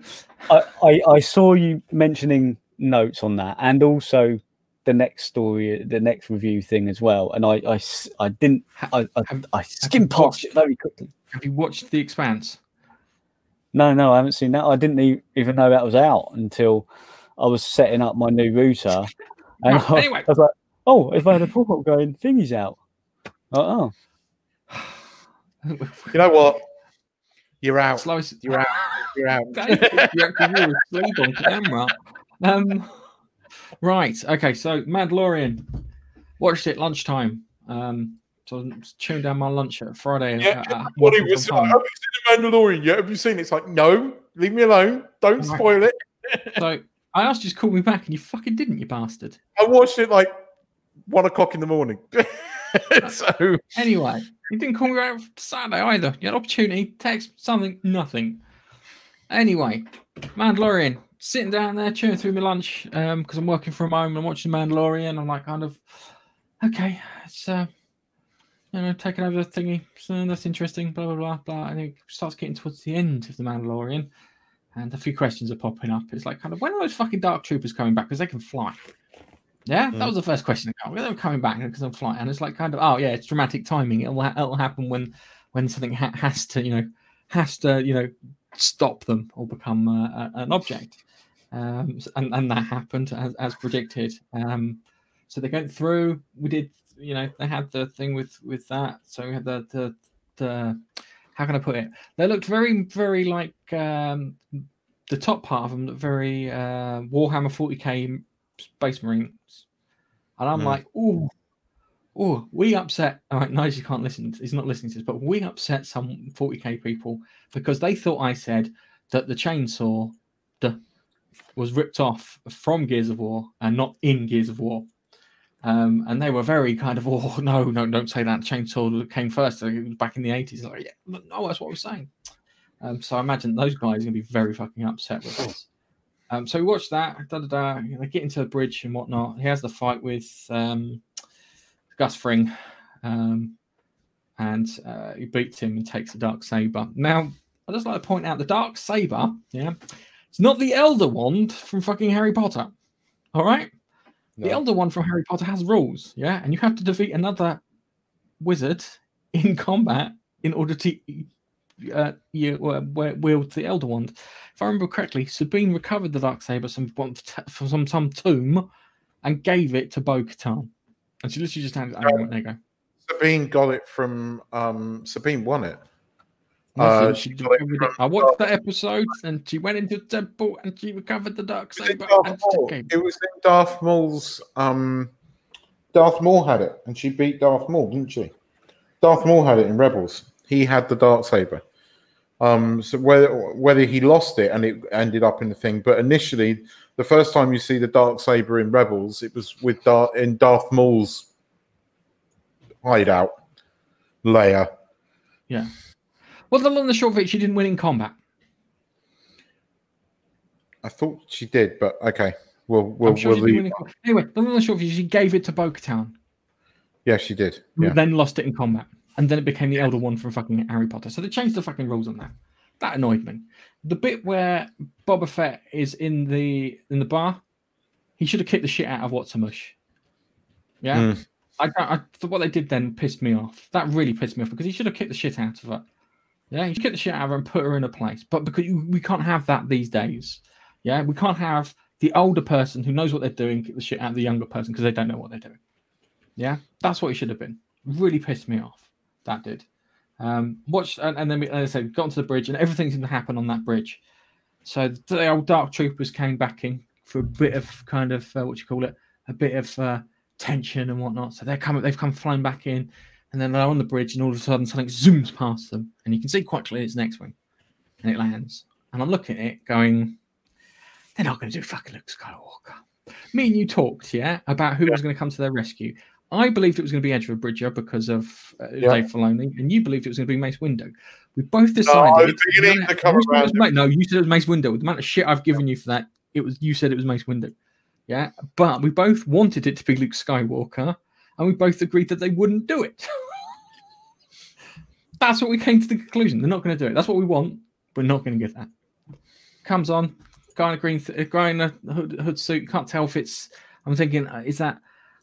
I, I I saw you mentioning notes on that, and also the next story, the next review thing as well, and I, I, I didn't I I, Have- I skimmed you past it very quickly. Have you watched The Expanse? No, no, I haven't seen that. I didn't even know that was out until I was setting up my new router, and Right, I, anyway. I was like, oh, if I had a pop up going, thingy's out. Uh oh, You know what? You're out. Slow as You're out. You're out. Thank you. You actually were asleep on camera. Um, right. Okay. So Mandalorian. Watched it lunchtime. Um, so I chewing down my lunch at Friday. Yeah, What he was like, have you seen the Mandalorian yet? Have you seen it? It's like, no, leave me alone. Don't Right. spoil it. So I asked you to call me back, and you fucking didn't, you bastard. I watched it like one o'clock in the morning. so Anyway, you didn't call me back Saturday either. You had opportunity, text, something, nothing. Anyway, Mandalorian, sitting down there chewing through my lunch because I'm working from home and watching Mandalorian. I'm like, kind of, okay, it's uh, you know, taking over the thingy. So that's interesting. Blah blah blah blah. And it starts getting towards the end of the Mandalorian, and a few questions are popping up. It's like kind of when are those fucking Dark Troopers coming back? Because they can fly. Yeah, that Mm. was the first question. When are they coming back? Because I'm flying, And it's like kind of oh yeah, it's dramatic timing. It'll it'll happen when when something ha- has to you know has to you know stop them or become uh, an object. Um, and, and that happened as, as predicted. Um, so they went through. We did, you know, they had the thing with with that. So we had the the the. How can I put it? They looked very very like um, the top part of them looked very uh, Warhammer 40k Space Marines, and I'm Hmm. like, oh, Oh, we upset. All right, Nigel can't listen. He's not listening to this, but we upset some 40k people because they thought I said that the chainsaw the, was ripped off from Gears of War and not in Gears of War. Um, and they were very kind of, oh no, no, don't say that. Chainsaw came first. Back in the eighties. Like, yeah, no, that's what I was saying. Um, so I imagine those guys are gonna be very fucking upset with this. Um, so we watch that. Da, da, da, they get into the bridge and whatnot. He has the fight with um, Gus Fring, um, and uh, he beats him and takes the dark saber. Now, I just like to point out the dark saber. Yeah, it's not the Elder Wand from fucking Harry Potter. All right. The Elder one from Harry Potter has rules, yeah, and you have to defeat another wizard in combat in order to uh, you, uh, wield the Elder Wand. If I remember correctly, Sabine recovered the dark saber some, from some some tomb and gave it to Bo-Katan, and she literally just handed it and There you go. Sabine got it from um Sabine won it. Nothing, Uh, she she it recovered it. from I watched the episode, and she went into the temple, and she recovered the dark It was in saber. Darth And Maul. gave It was in Darth Maul's um Darth Maul had it and she beat Darth Maul, didn't she? Darth Maul had it in Rebels. He had the dark saber. Um so whether whether he lost it and it ended up in the thing, but initially the first time you see the dark saber in Rebels, it was with Darth in Darth Maul's hideout layer. Well, the long and the short of it, she didn't win in combat. I thought she did, but okay. We'll sure we'll leave. Anyway, the long and the short of it, she gave it to Bo-Katan, Yeah, she did. Yeah. then lost it in combat, and then it became the Elder One from fucking Harry Potter. So they changed the fucking rules on that. That annoyed me. The bit where Boba Fett is in the in the bar, he should have kicked the shit out of Watsamush. Yeah, Mm. I, I, I what they did then pissed me off. That really pissed me off because he should have kicked the shit out of her. Yeah, should kick the shit out of her and put her in a place. But because you, we can't have that these days. Yeah, we can't have the older person who knows what they're doing get the shit out of the younger person because they don't know what they're doing. Yeah, that's what it should have been. Really pissed me off. That did. Um, watched and, and then as I said, got onto the bridge and everything seemed to happen on that bridge. So the old dark troopers came back in for a bit of kind of uh, what you call it, a bit of uh, tension and whatnot. So they're coming, they've come flying back in, and then they're on the bridge, and all of a sudden something zooms past them, and you can see quite clearly it's X-wing, and it lands. And I'm looking at it, going, they're not going to do fucking Luke Skywalker. Me and you talked, yeah, about who was going to come to their rescue. I believed it was going to be Ezra Bridger because of uh, Yeah. Dave Filoni, and you believed it was going to be Mace Windu. We both decided. was beginning to come you said it was around. Ma- no, you said it was Mace Windu. With the amount of shit I've given you for that, it was you said it was Mace Windu. Yeah, but we both wanted it to be Luke Skywalker, and we both agreed that they wouldn't do it. That's what we came to the conclusion. They're not going to do it. That's what we want. We're not going to get that. Comes on, guy in a green, th- guy in a hood, hood suit. Can't tell if it's. I'm thinking, uh, is that?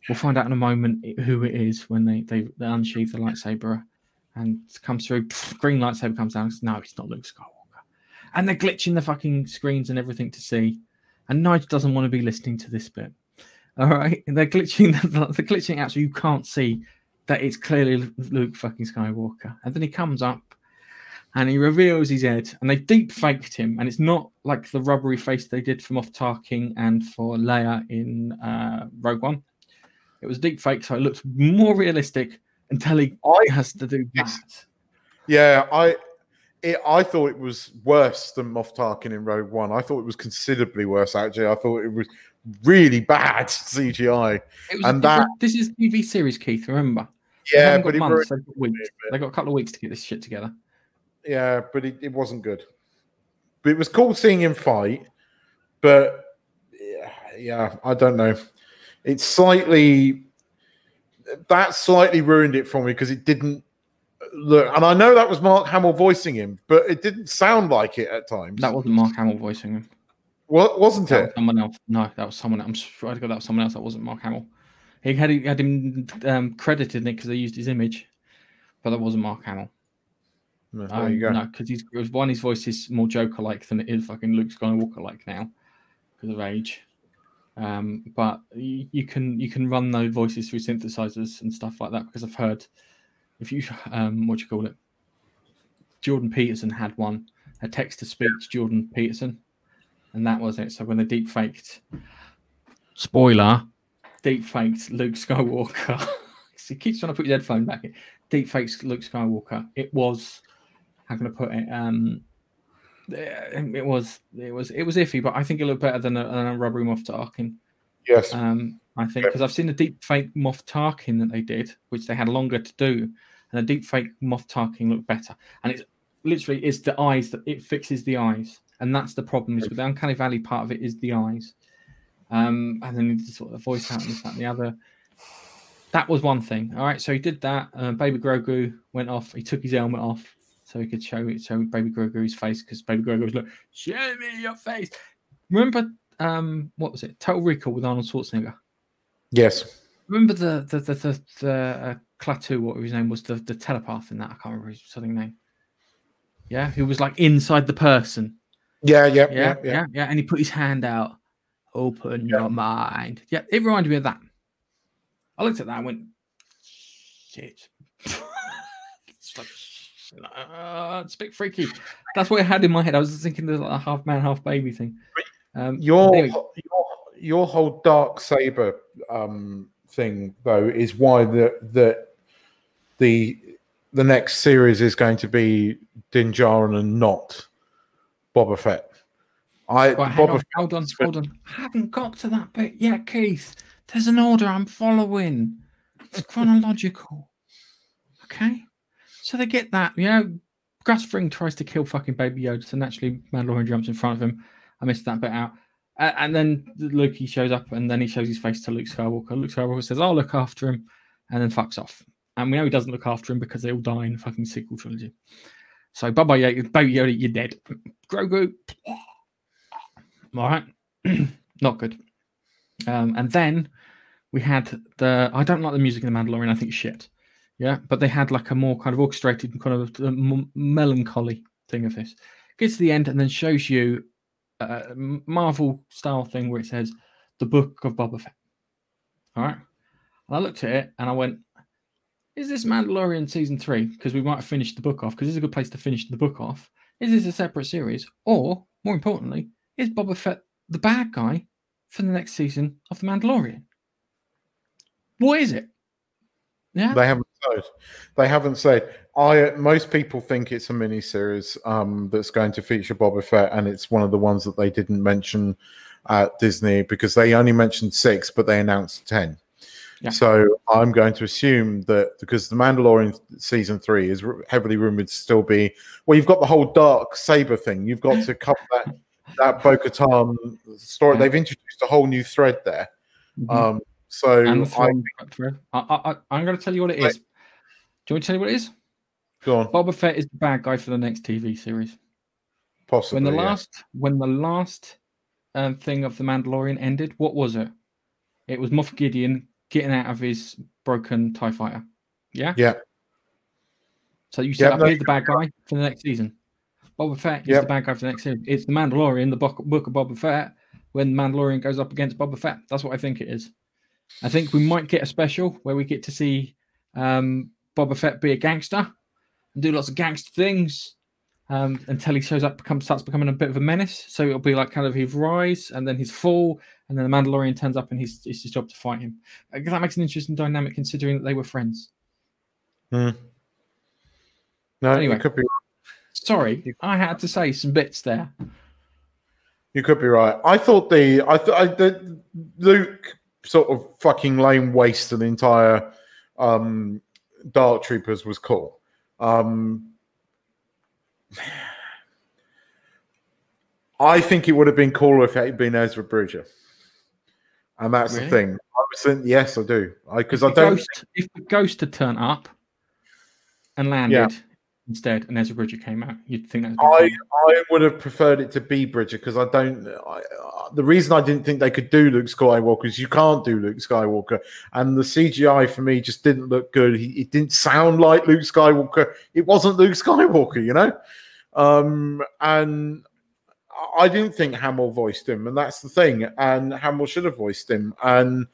We'll find out in a moment who it is when they they, they unsheath the lightsaber and comes through. pff, green lightsaber comes down. No, it's not Luke Skywalker. And they're glitching the fucking screens and everything to see. And Nigel doesn't want to be listening to this bit. All right, and they're glitching. They're glitching out so you can't see that it's clearly Luke fucking Skywalker. And then he comes up and he reveals his head, and they've deep faked him, and it's not like the rubbery face they did from Moff Tarkin and for Leia in uh, Rogue One. It was deep fake, so it looked more realistic until he I has to do that. Yeah, I it, I thought it was worse than Moff Tarkin in Rogue One. I thought it was considerably worse. Actually, I thought it was really bad CGI. It was And a this is TV series, Keith. Remember? Yeah, but months. They've got weeks. They got a couple of weeks to get this shit together. yeah, but it, it wasn't good. But it was cool seeing him fight. But yeah, yeah, I don't know. It's slightly. that slightly ruined it for me because it didn't look. And I know that was Mark Hamill voicing him, but it didn't sound like it at times. That wasn't Mark Hamill voicing him. What wasn't That it? was someone else. No, that was someone. Else. I'm sure that was someone else. That wasn't Mark Hamill. He had, he had him um, credited in it because they used his image, but that wasn't Mark Hamill. No, there Um, you go. No, because he's one. His voice is more Joker-like than it is fucking Luke Skywalker-like now, because of age. Um, but you, you can you can run those voices through synthesizers and stuff like that because I've heard if you um what do you call it, Jordan Peterson had one a text to speech Jordan Peterson, and that was it. So when they deep faked, spoiler, deep faked Luke Skywalker. he keeps trying to put his headphone back in. Deep fakes Luke Skywalker. It was how can I put it? Um, it was it was it was iffy, but I think it looked better than a, than a rubbery Moff Tarkin. Yes. Um, I think Yeah. because I've seen the deep fake Moff Tarkin that they did, which they had longer to do, and the deep fake Moff Tarkin looked better. And it's literally it's the eyes that it fixes the eyes, and that's the problem. Is with the uncanny valley part of it is the eyes, um, and then the sort of voice out and this that and the other. That was one thing. All right, so he did that. Uh, Baby Grogu went off. He took his helmet off so he could show it, show Baby Grogu his face because Baby Grogu was like, "Show me your face." Remember, um, what was it? Total Recall with Arnold Schwarzenegger. Yes. Remember the the the the, the uh, Klaatu, what his name was, the the telepath in that. I can't remember his something name. Yeah, who was like inside the person. Yeah. Yeah. Yeah, Yeah. yeah, and he put his hand out. Open your mind. Yeah, it reminded me of that. I looked at that and went, shit. it's, like, uh, it's a bit freaky. That's what I had in my head. I was thinking there's like a half man, half baby thing. Um, Your, your your whole dark saber um, thing though is why the the the the next series is going to be Din Djarin and not Boba Fett. I Boba on, Fett hold on, hold on. I haven't got to that bit yet, Keith. There's an order I'm following. It's chronological. Okay? So they get that, you know, Gus Fring tries to kill fucking Baby Yoda, so naturally Mandalorian jumps in front of him. I missed that bit out. Uh, and then Luke he shows up and then he shows his face to Luke Skywalker. Luke Skywalker says, I'll look after him, and then fucks off. And we know he doesn't look after him because they all die in the fucking sequel trilogy. So bye bye, Baby Yoda, you're dead. Grogu. All right. Not good. Um, and then we had the. I don't like the music in The Mandalorian. I think shit. Yeah. But they had like a more kind of orchestrated, kind of uh, m- melancholy thing of this. Gets to the end and then shows you a Marvel style thing where it says the book of Boba Fett. All right. And I looked at it and I went, is this Mandalorian season three? Because we might have finished the book off, because this is a good place to finish the book off. Is this a separate series? Or, more importantly, is Boba Fett the bad guy for the next season of The Mandalorian? What is it? Yeah. They haven't said. They haven't said. I most people think it's a mini series um, that's going to feature Boba Fett, and it's one of the ones that they didn't mention at Disney because they only mentioned six, but they announced ten. Yeah. So I'm going to assume that because the Mandalorian season three is heavily rumored to still be well, you've got the whole dark saber thing. You've got to cover that that Bo-Katan story. Yeah. They've introduced a whole new thread there. Mhm. Um, so the I I'm going to tell you what it is. Do you want me to tell you what it is? go on. Boba Fett is the bad guy for the next TV series. Possibly when the yeah. last when the last um, thing of the Mandalorian ended, what was it? It was Moff Gideon getting out of his broken Tie Fighter. Yeah. Yeah. So you set Yeah, up no, here's the bad guy for the next season. Boba Fett is Yep. the bad guy for the next season. It's the Mandalorian, the book, book of Boba Fett, when Mandalorian goes up against Boba Fett. That's what I think it is. I think we might get a special where we get to see um, Boba Fett be a gangster and do lots of gangster things um, until he shows up, becomes starts becoming a bit of a menace. So it'll be like kind of his rise and then his fall, and then the Mandalorian turns up and he's it's his job to fight him. I that makes an interesting dynamic considering that they were friends. Hmm. No, Anyway. you could be Sorry, I had to say some bits there. you could be right. I thought the I thought the Luke sort of fucking lame waste the entire um Dark Troopers was cool. Um I think it would have been cooler if it had been Ezra Bridger. And that's Really? the thing. I yes, I do. Because I the don't. Ghost, if the ghost had turned up and landed instead, and Ezra Bridger came out, you'd think that's I I would have preferred it to be Bridger because I don't. I, uh, the reason I didn't think they could do Luke Skywalker is you can't do Luke Skywalker, and the CGI for me just didn't look good. He, it didn't sound like Luke Skywalker. It wasn't Luke Skywalker, you know. Um, and I- didn't think Hamill voiced him, and that's the thing. And Hamill should have voiced him, and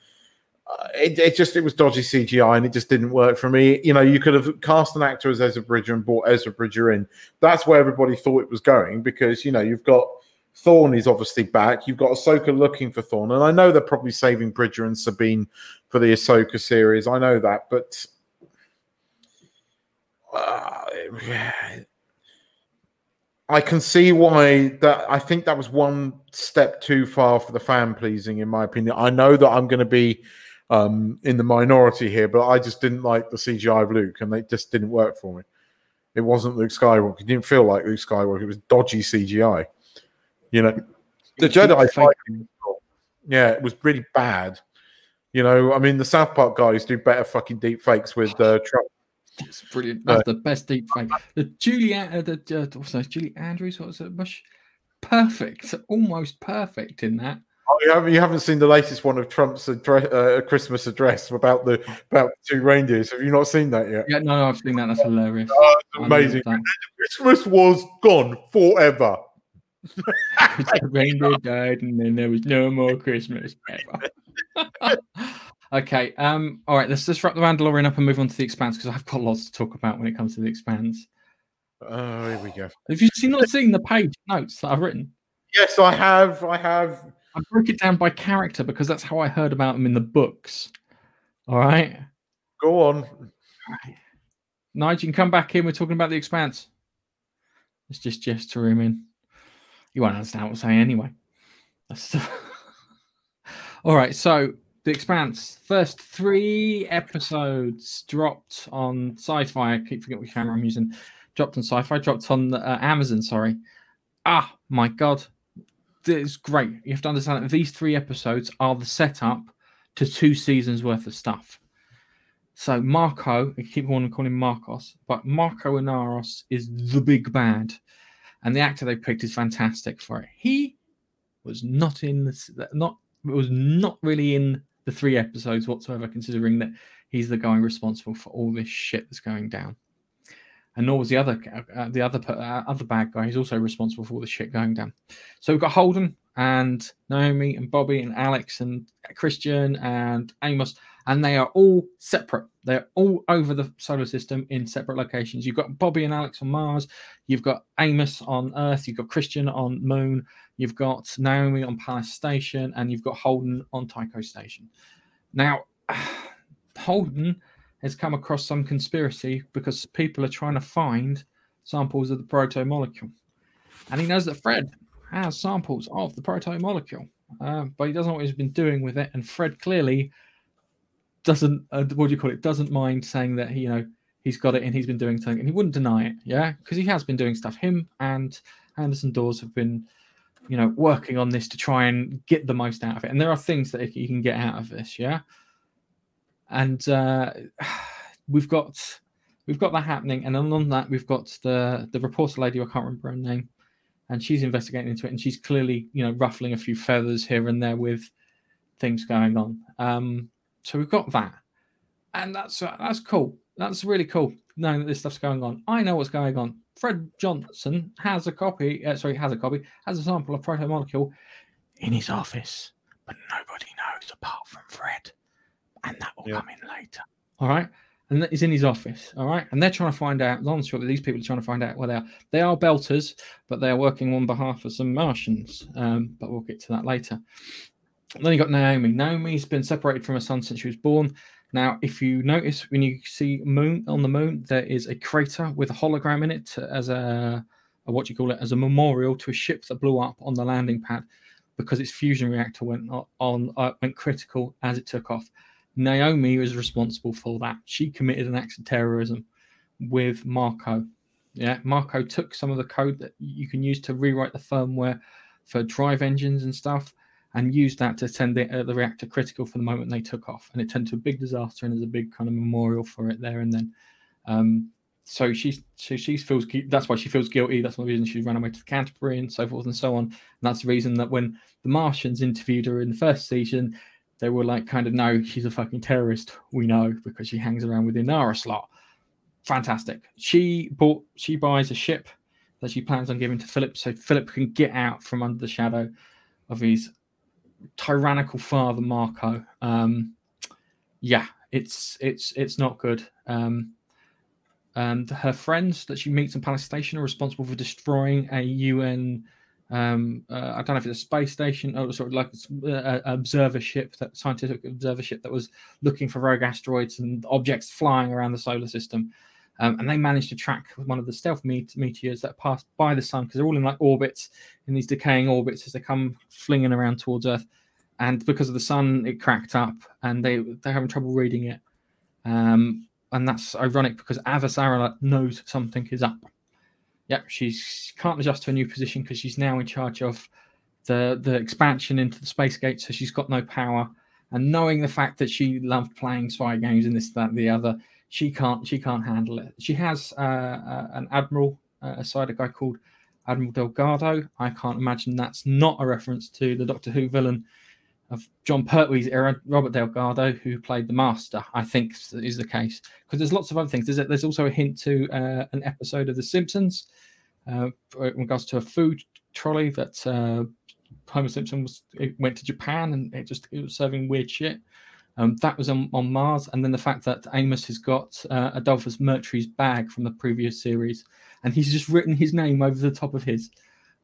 uh, it, it just it was dodgy CGI, and it just didn't work for me. You know, you could have cast an actor as Ezra Bridger and brought Ezra Bridger in. That's where everybody thought it was going because you know you've got Thrawn is obviously back. You've got Ahsoka looking for Thrawn, and I know they're probably saving Bridger and Sabine for the Ahsoka series. I know that, but. Uh, I can see why that. I think that was one step too far for the fan pleasing, in my opinion. I know that I'm going to be um, in the minority here, but I just didn't like the CGI of Luke, and it just didn't work for me. It wasn't Luke Skywalker. It didn't feel like Luke Skywalker. It was dodgy CGI. You know, the Jedi fight. Yeah, it was really bad. You know, I mean, the South Park guys do better fucking deep fakes with uh, Trump. It's brilliant. That's the best deep fake. The Julie, uh, the uh, what's that? Julie Andrews. What was it? Bush. Perfect, almost perfect in that. Oh, you haven't, you haven't seen the latest one of Trump's address, uh, Christmas address about the about two reindeers. Have you not seen that yet? Yeah, no, no, I've seen that. That's hilarious. Oh, it's amazing. that. Christmas was gone forever. the reindeer died, and then there was no more Christmas ever. okay, um, all right. Let's just wrap the Mandalorian up and move on to the Expanse because I've got lots to talk about when it comes to the Expanse. Oh, here we go. Have you seen, not seen the page notes that I've written? Yes, I have. I have. I broke it down by character because that's how I heard about them in the books. All right, Go on. Nigel, can come back in. We're talking about the Expanse. Let's just gesture him in. You won't understand what I'm saying anyway. All right, so the Expanse first three episodes dropped on Sci-Fi. I keep forgetting which camera I'm using. Dropped on Sci-Fi. Dropped on uh, Amazon. Sorry. Ah, my God, it's great. You have to understand that these three episodes are the setup to two seasons worth of stuff. So Marco, I keep wanting to call him Marcos, but Marco Inaros is the big bad, and the actor they picked is fantastic for it. He was not in this, not was not really in the three episodes whatsoever, considering that he's the guy responsible for all this shit that's going down. And nor was the other uh, the other uh, other bad guy. He's also responsible for all the shit going down. So we've got Holden and Naomi and Bobby and Alex and Chrisjen and Amos, and they are all separate. They're all over the solar system in separate locations. You've got Bobby and Alex on Mars. You've got Amos on Earth. You've got Chrisjen on Moon. You've got Naomi on Pallas Station, and you've got Holden on Tycho Station. Now, Holden has come across some conspiracy because people are trying to find samples of the proto molecule. And he knows that Fred has samples of the proto molecule, uh, but he doesn't know what he's been doing with it. And Fred clearly doesn't, uh, what do you call it, doesn't mind saying that, he, you know, he's got it and he's been doing something and he wouldn't deny it. Yeah. Because he has been doing stuff. Him and Anderson Dawes have been, you know, working on this to try and get the most out of it. And there are things that he can get out of this. Yeah and uh, we've got we've got that happening, and on that we've got the the reporter lady. I can't remember her name, and she's investigating into it, and she's clearly you know ruffling a few feathers here and there with things going on. Um, so we've got that, and that's uh, that's cool. That's really cool knowing that this stuff's going on. I know what's going on. Fred Johnson has a copy. Uh, sorry, has a copy. Has a sample of proto molecule in his office, but nobody knows apart from Fred and that will Yeah. come in later. All right. And that is in his office. All right. And they're trying to find out, long short, these people are trying to find out where they are. They are belters, but they are working on behalf of some Martians. Um, but we'll get to that later. Then you got Naomi. Naomi's been separated from her son since she was born. Now, if you notice when you see moon on the moon, there is a crater with a hologram in it as a, a what do you call it, as a memorial to a ship that blew up on the landing pad because its fusion reactor went on uh, went critical as it took off. Naomi was responsible for that. She committed an act of terrorism with Marco. Yeah, Marco took some of the code that you can use to rewrite the firmware for drive engines and stuff, and used that to send the, uh, the reactor critical for the moment they took off. And it turned to a big disaster, and there's a big kind of memorial for it there and then. Um, so she's she feels that's why she feels guilty. That's the reason she ran away to the Canterbury and so forth and so on. And that's the reason that when the Martians interviewed her in the first season, they were like, kind of, no, she's a fucking terrorist. We know because she hangs around with Inaros lot. Fantastic. She bought, she buys a ship that she plans on giving to Filip, so Filip can get out from under the shadow of his tyrannical father, Marco. Um, yeah, it's it's it's not good. Um, and her friends that she meets in Pallas Station are responsible for destroying a UN. Um, uh, I don't know if it's a space station or sort of like an observer ship, that scientific observer ship that was looking for rogue asteroids and objects flying around the solar system. Um, and they managed to track one of the stealth meteors that passed by the sun because they're all in like orbits, in these decaying orbits as they come flinging around towards Earth. And because of the sun, it cracked up, and they they're having trouble reading it. Um, and that's ironic because Avasarala knows something is up. Yep, she can't adjust to a new position because she's now in charge of the the expansion into the space gate, so she's got no power. And knowing the fact that she loved playing spy games and this, that, the other, she can't she can't handle it. She has uh, uh, an admiral uh, aside a guy called Admiral Delgado. I can't imagine that's not a reference to the Doctor Who villain of John Pertwee's era, Robert Delgado, who played the Master. I think is the case because there's lots of other things. There's, there's also a hint to uh, an episode of The Simpsons uh, in regards to a food trolley that uh, Homer Simpson was went to Japan and it just it was serving weird shit. Um, that was on, on Mars, and then the fact that Amos has got uh, Adolphus Murtry's bag from the previous series, and he's just written his name over the top of his,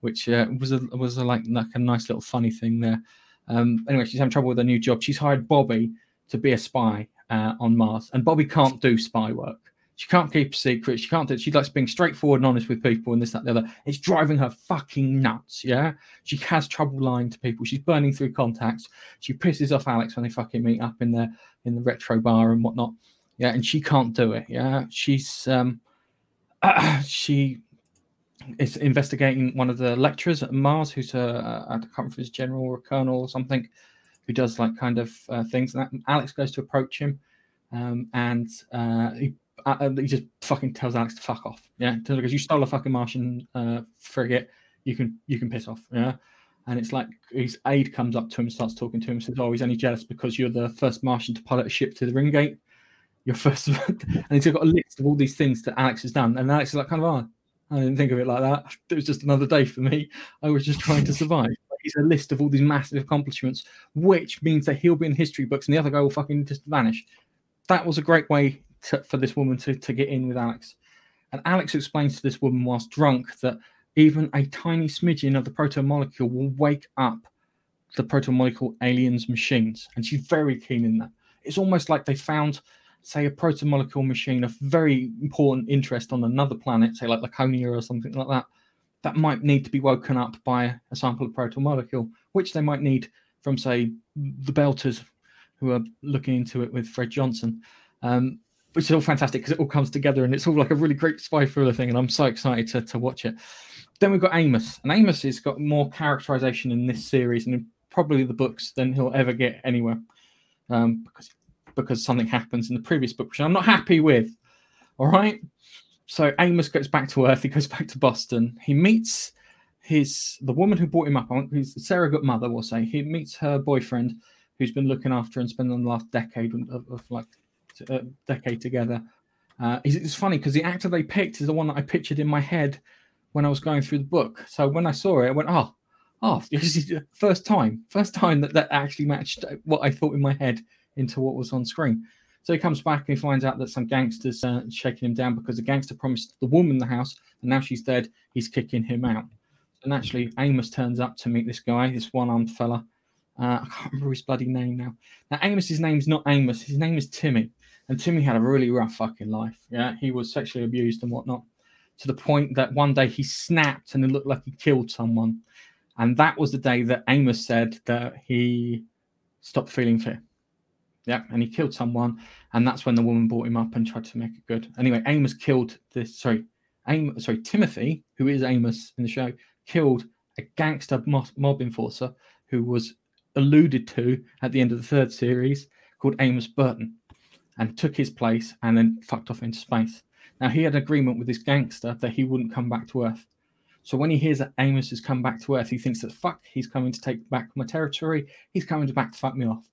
which uh, was a was a, like like a nice little funny thing there. Um, anyway, she's having trouble with her new job. She's hired Bobby to be a spy uh, on Mars, and Bobby can't do spy work. She can't keep secrets. She can't do. She likes being straightforward and honest with people, and this, that, the other. It's driving her fucking nuts. Yeah, she has trouble lying to people. She's burning through contacts. She pisses off Alex when they fucking meet up in the in the retro bar and whatnot. Yeah, and she can't do it. Yeah, she's um, she is investigating one of the lecturers at Mars, who's a, can't remember general or a colonel or something, who does like kind of uh, things. And that, Alex goes to approach him, um, and uh, he uh, he just fucking tells Alex to fuck off. Yeah, because you stole a fucking Martian uh, frigate, you can you can piss off. Yeah. And it's like his aide comes up to him starts talking to him says, Oh, he's only jealous because you're the first Martian to pilot a ship to the ring gate. You're first. and he's got a list of all these things that Alex has done. And Alex is like, kind of, oh, I didn't think of it like that. It was just another day for me. I was just trying to survive. He's a list of all these massive accomplishments, which means that he'll be in history books and the other guy will fucking just vanish. That was a great way to, for this woman to, to get in with Alex. And Alex explains to this woman whilst drunk that even a tiny smidgen of the proto molecule will wake up the proto molecule aliens machines. And she's very keen in that. It's almost like they found, say, a proto molecule machine of very important interest on another planet, say like Laconia or something like that, that might need to be woken up by a sample of proto molecule, which they might need from, say, the Belters who are looking into it with Fred Johnson. Um, which is all fantastic because it all comes together and it's all like a really great spy thriller thing, and I'm so excited to, to watch it. Then we've got Amos, and Amos has got more characterization in this series and probably the books than he'll ever get anywhere, um, because because something happens in the previous book, which I'm not happy with. All right, so Amos goes back to Earth. He goes back to Boston. He meets his the woman who brought him up. Who's his surrogate mother, we'll say. He meets her boyfriend, who's been looking after and spending the last decade of, of like a decade together. Uh, it's funny because the actor they picked is the one that I pictured in my head when I was going through the book. So when I saw it, I went, "Oh, oh, this is the first time, first time that that actually matched what I thought in my head into what was on screen." So he comes back and he finds out that some gangsters uh, shaking him down because the gangster promised the woman the house, and now she's dead. He's kicking him out. And actually, Amos turns up to meet this guy, this one-armed fella. Uh, I can't remember his bloody name now. Now, Amos's name's not Amos. His name is Timmy. And Timmy had a really rough fucking life. Yeah, he was sexually abused and whatnot, to the point that one day he snapped and it looked like he killed someone. And that was the day that Amos said that he stopped feeling fear. Yeah, and he killed someone, and that's when the woman brought him up and tried to make it good. Anyway, Amos killed this. Sorry, Amos, sorry, Timothy, who is Amos in the show, killed a gangster mob enforcer who was alluded to at the end of the third series called Amos Burton and took his place and then fucked off into space. Now he had an agreement with this gangster that he wouldn't come back to Earth. So when he hears that Amos has come back to Earth, he thinks that fuck, he's coming to take back my territory. He's coming back to fuck me off.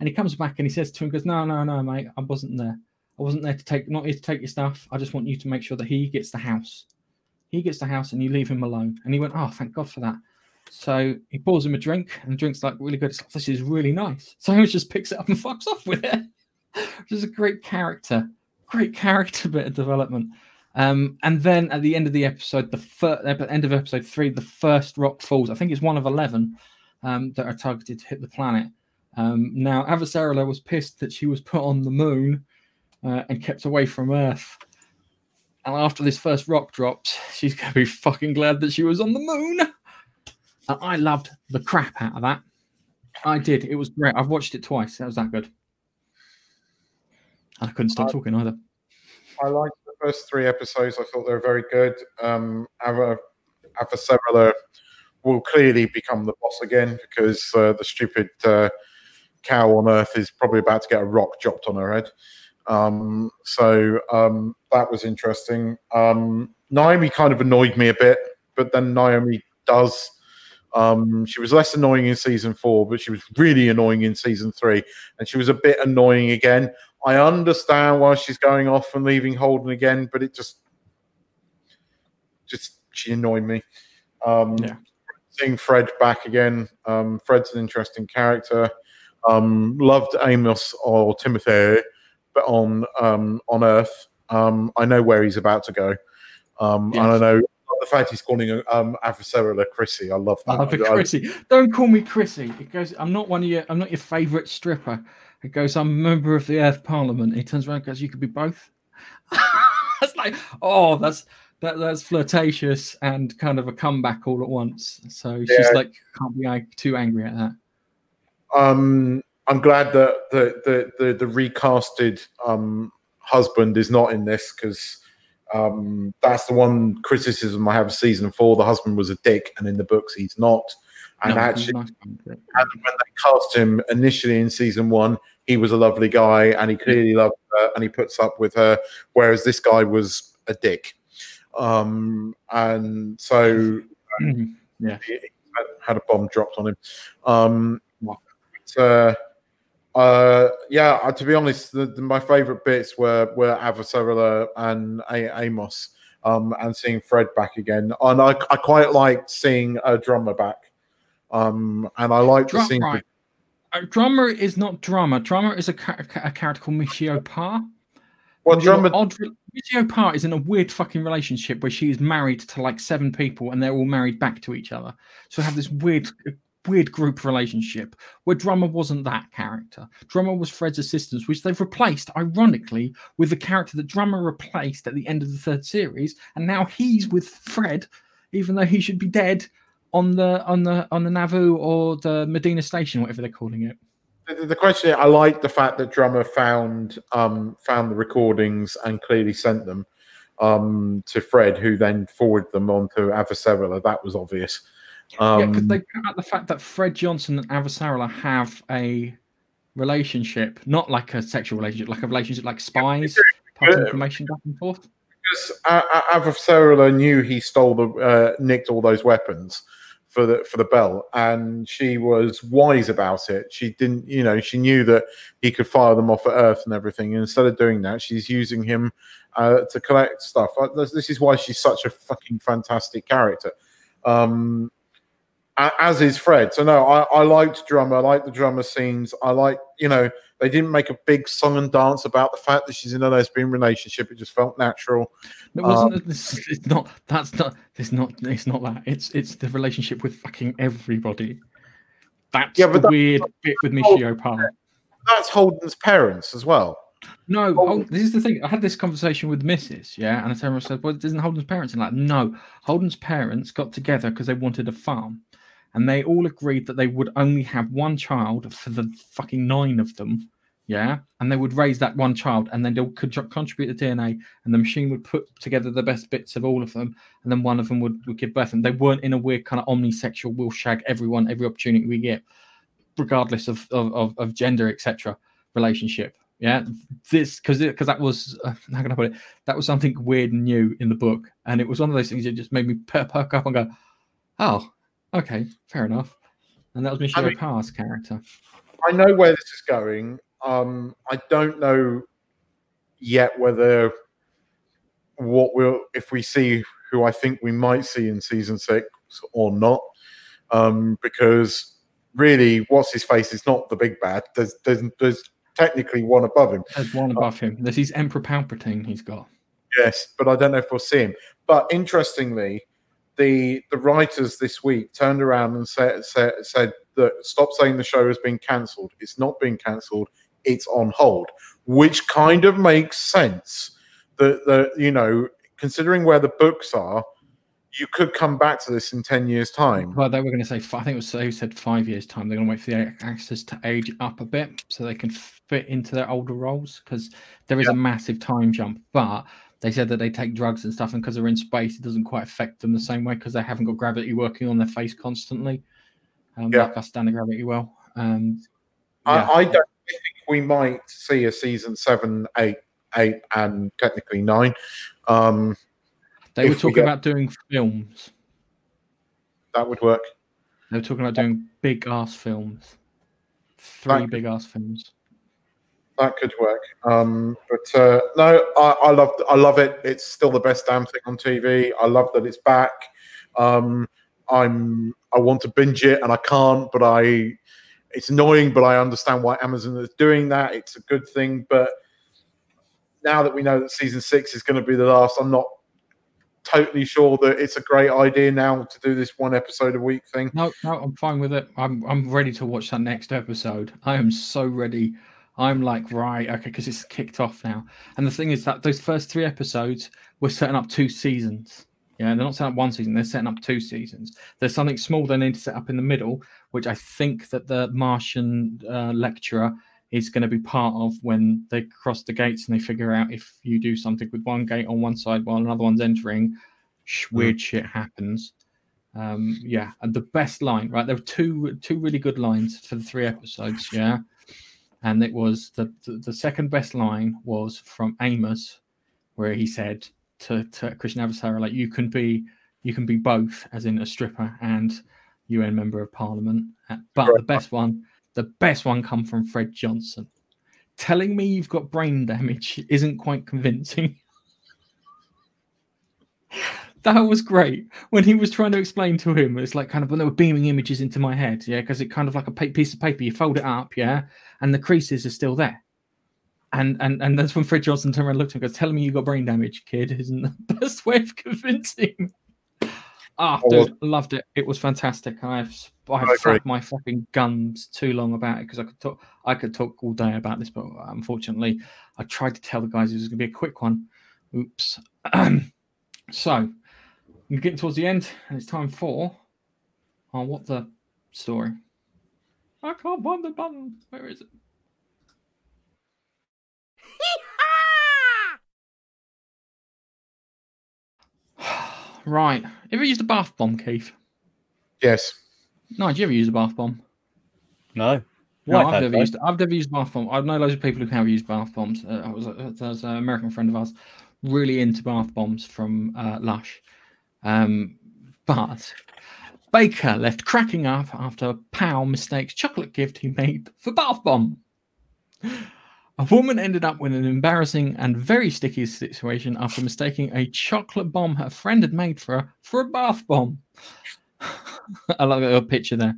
And he comes back and he says to him, goes, No, no, no, mate, I wasn't there. I wasn't there to take not here to take your stuff. I just want you to make sure that he gets the house. He gets the house and you leave him alone. And he went, Oh, thank God for that. So he pours him a drink, and the drink's like really good. Like, this is really nice. So he just picks it up and fucks off with it. Which is a great character, great character bit of development. Um, and then at the end of the episode, the fir- the end of episode three, the first rock falls. I think it's one of eleven um, that are targeted to hit the planet. Um, now, Avasarala was pissed that she was put on the moon uh, and kept away from Earth. And after this first rock drops, she's going to be fucking glad that she was on the moon. And I loved the crap out of that. I did. It was great. I've watched it twice. That was that good. I couldn't stop I- talking either. I liked the first three episodes. I thought they were very good. Um, Ava, Avasarala will clearly become the boss again because uh, the stupid uh, cow on Earth is probably about to get a rock dropped on her head. Um, so um, that was interesting. Um, Naomi kind of annoyed me a bit, but then Naomi does. Um, she was less annoying in season four, but she was really annoying in season three, and she was a bit annoying again. I understand why she's going off and leaving Holden again, but it just, just she annoyed me. Um, Yeah. Seeing Fred back again. Um, Fred's an interesting character. Um, loved Amos or Timothy, but on um, on Earth, um, I know where he's about to go, um, and I Yes. know the fact he's calling um, Avasarala Chrissy. I love that. Chrissy, don't call me Chrissy. It goes, I'm not one of your, I'm not your favourite stripper. It goes, I'm a member of the Earth Parliament. He turns around and goes, you could be both. it's like, oh, that's that that's flirtatious and kind of a comeback all at once. So she's Yeah. like, can't be ang- too angry at that. um, I'm glad that the the the, the recasted um, husband is not in this because um, that's the one criticism I have of season four. The husband was a dick, and in the books he's not. And No, actually, nice and when they cast him initially in season one, he was a lovely guy, and he clearly loved her, and he puts up with her. Whereas this guy was a dick, um, and so yeah, he had- a bomb dropped on him. Um, Wow. but, uh, uh, yeah, uh, to be honest, the, the, my favourite bits were were Avasarala and A- Amos, um, and seeing Fred back again. And I, I quite liked seeing a drummer back. Um, and I like the scene. right. Uh, drummer is not drummer. Drummer is a, ca- a character called Michio Pa. Well, drummer, odd. Michio Pa is in a weird fucking relationship where she is married to like seven people and they're all married back to each other. So have this weird, weird group relationship where Drummer wasn't that character. Drummer was Fred's assistant, which they've replaced, ironically, with the character that Drummer replaced at the end of the third series, and now he's with Fred, even though he should be dead on the on the on the Nauvoo or the Medina Station, whatever they're calling it. the, the question I like the fact that drummer found um, found the recordings and clearly sent them um, to Fred, who then forwarded them on to Avasarala. That was obvious. Um, yeah, because they out the fact that Fred Johnson and Avasarala have a relationship, not like a sexual relationship, like a relationship like spies, passing Yeah. information back and forth. because uh, uh, Avasarala knew he stole the uh, nicked all those weapons for the for the bell, and she was wise about it. She didn't, you know, she knew that he could fire them off at Earth and everything. And instead of doing that, she's using him uh, to collect stuff. Uh, this, is why she's such a fucking fantastic character. Um, as is Fred. So no, I, I liked drummer. I liked the drummer scenes. I like, you know, they didn't make a big song and dance about the fact that she's in a lesbian relationship. It just felt natural. It wasn't. Um, this, it's not. That's not. It's not. It's not that. It's it's the relationship with fucking everybody. That's Yeah, the but that- weird bit with Michio Pa. That's Holden's parents as well. No, Oh. This is the thing. I had this conversation with Mrs. Yeah, and I told her, I said, "Well, isn't Holden's parents?" And like, no, Holden's parents got together because they wanted a farm, and they all agreed that they would only have one child for the fucking nine of them. Yeah, and they would raise that one child, and then they'll contribute the DNA, and the machine would put together the best bits of all of them, and then one of them would, would give birth. And they weren't in a weird kind of omnisexual, we'll shag everyone every opportunity we get. regardless of of, of, of gender, etc. Relationship. Yeah, this because because that was uh, how can I put it? That was something weird and new in the book, and it was one of those things that just made me perk up and go, "Oh, okay, fair enough." And that was Michelle I mean- Parr's character. I know where this is going. Um, I don't know yet whether what we'll if we see who I think we might see in season six or not, um, because really, what's his face is not the big bad. There's there's there's technically one above him. There's one above him. There's his Emperor Palpatine. He's got. Yes, but I don't know if we'll see him. But interestingly, the the writers this week turned around and said said, said that stop saying the show has been cancelled. It's not being cancelled. It's on hold, which kind of makes sense. That the you know considering where the books are, you could come back to this in ten years' time. Well, they were going to say. I think it was they said five years time. They're going to wait for the actors to age up a bit so they can fit into their older roles because there is a massive time jump. But they said that they take drugs and stuff, and because they're in space, it doesn't quite affect them the same way because they haven't got gravity working on their face constantly, um, Yeah. like us standing gravity well. Um, yeah. I, I don't think we might see a season seven, eight, eight, and technically nine. Um, they were if we talking get- about doing films. that would work. They were talking about doing big ass films, three Right. big ass films. That could work. Um, but uh, no, I, I love I love it. It's still the best damn thing on TV. I love that it's back. Um, I'm I want to binge it and I can't, but I it's annoying, but I understand why Amazon is doing that. It's a good thing, but now that we know that season six is going to be the last, I'm not totally sure that it's a great idea now to do this one episode a week thing. No, no, I'm fine with it. I'm I'm ready to watch that next episode. I am so ready. I'm like, right, okay, because it's kicked off now. And the thing is that those first three episodes we're setting up two seasons. Yeah, they're not setting up one season, they're setting up two seasons. There's something small they need to set up in the middle, which I think that the Martian uh, lecturer is going to be part of when they cross the gates and they figure out if you do something with one gate on one side while another one's entering, sh- weird shit happens. Um, yeah, and the best line, right? There were two two really good lines for the three episodes, yeah. And it was the the, the second best line was from Amos, where he said to, to Chrisjen Avatar, like you can be you can be both, as in a stripper and UN member of parliament. Uh, But the best one, the best one come from Fred Johnson. Telling me you've got brain damage isn't quite convincing. that was great when he was trying to explain to him. It's like kind of when they were beaming images into my head, yeah, because it kind of like a piece of paper. You fold it up, yeah, and the creases are still there. And and and that's when Fred Johnson turned around and looked at him and goes, "Telling me you got brain damage, kid, isn't the best way of convincing." Ah, was- dude, loved it. It was fantastic. I've I've flapped my fucking guns too long about it because I could talk I could talk all day about this, but unfortunately, I tried to tell the guys it was going to be a quick one. Oops. so we're getting towards the end, and it's time for oh, what the story? I can't find the button. Where is it? right. Ever used a bath bomb, Keith? Yes. No, did you ever use a bath bomb? No. No, Wife I've never used. I've never used bath bomb. I know loads of people who have used bath bombs. Uh, I was uh, there's an American friend of ours really into bath bombs from uh, Lush, um, but Baker left cracking up after Powell mistakes chocolate gift he made for bath bomb. A woman ended up with an embarrassing and very sticky situation after mistaking a chocolate bomb her friend had made for her for a bath bomb. I love a picture there.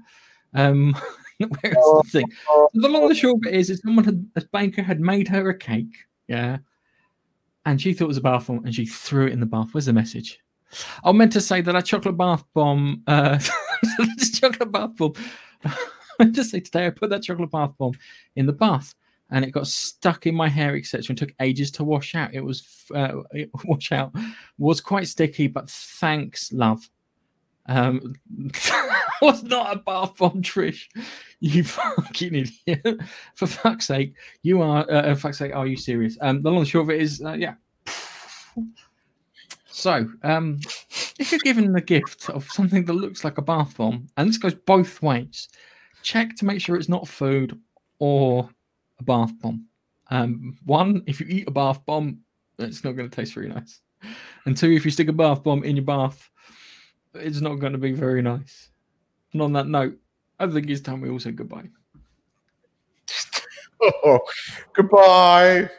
Um, where's the thing? The long and short bit is, is someone had, a baker had made her a cake, yeah, and she thought it was a bath bomb, and she threw it in the bath. Where's the message? I meant to say that a chocolate bath bomb, uh, chocolate bath bomb. I meant to say today I put that chocolate bath bomb in the bath, and it got stuck in my hair, etc., and took ages to wash out. It was uh, it, wash out was quite sticky, but thanks, love. Um, was not a bath bomb, Trish. You fucking idiot! For fuck's sake, you are. Uh, for fuck's sake, are you serious? Um, the long and short of it is, uh, yeah. So, um, if you're given the gift of something that looks like a bath bomb, and this goes both ways, check to make sure it's not food or a bath bomb. Um, one, if you eat a bath bomb, it's not going to taste very nice. And two, if you stick a bath bomb in your bath, it's not going to be very nice. And on that note, I think it's time we all say goodbye. Oh, goodbye.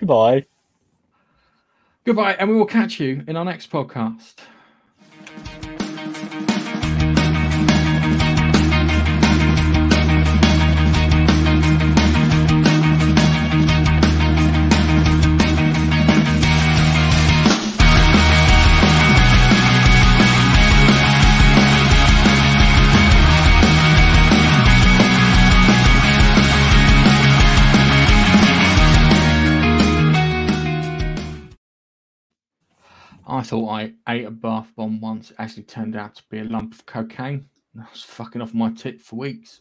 Goodbye. Goodbye, and we will catch you in our next podcast. I thought I ate a bath bomb once. It actually turned out to be a lump of cocaine. I was fucking off my tit for weeks.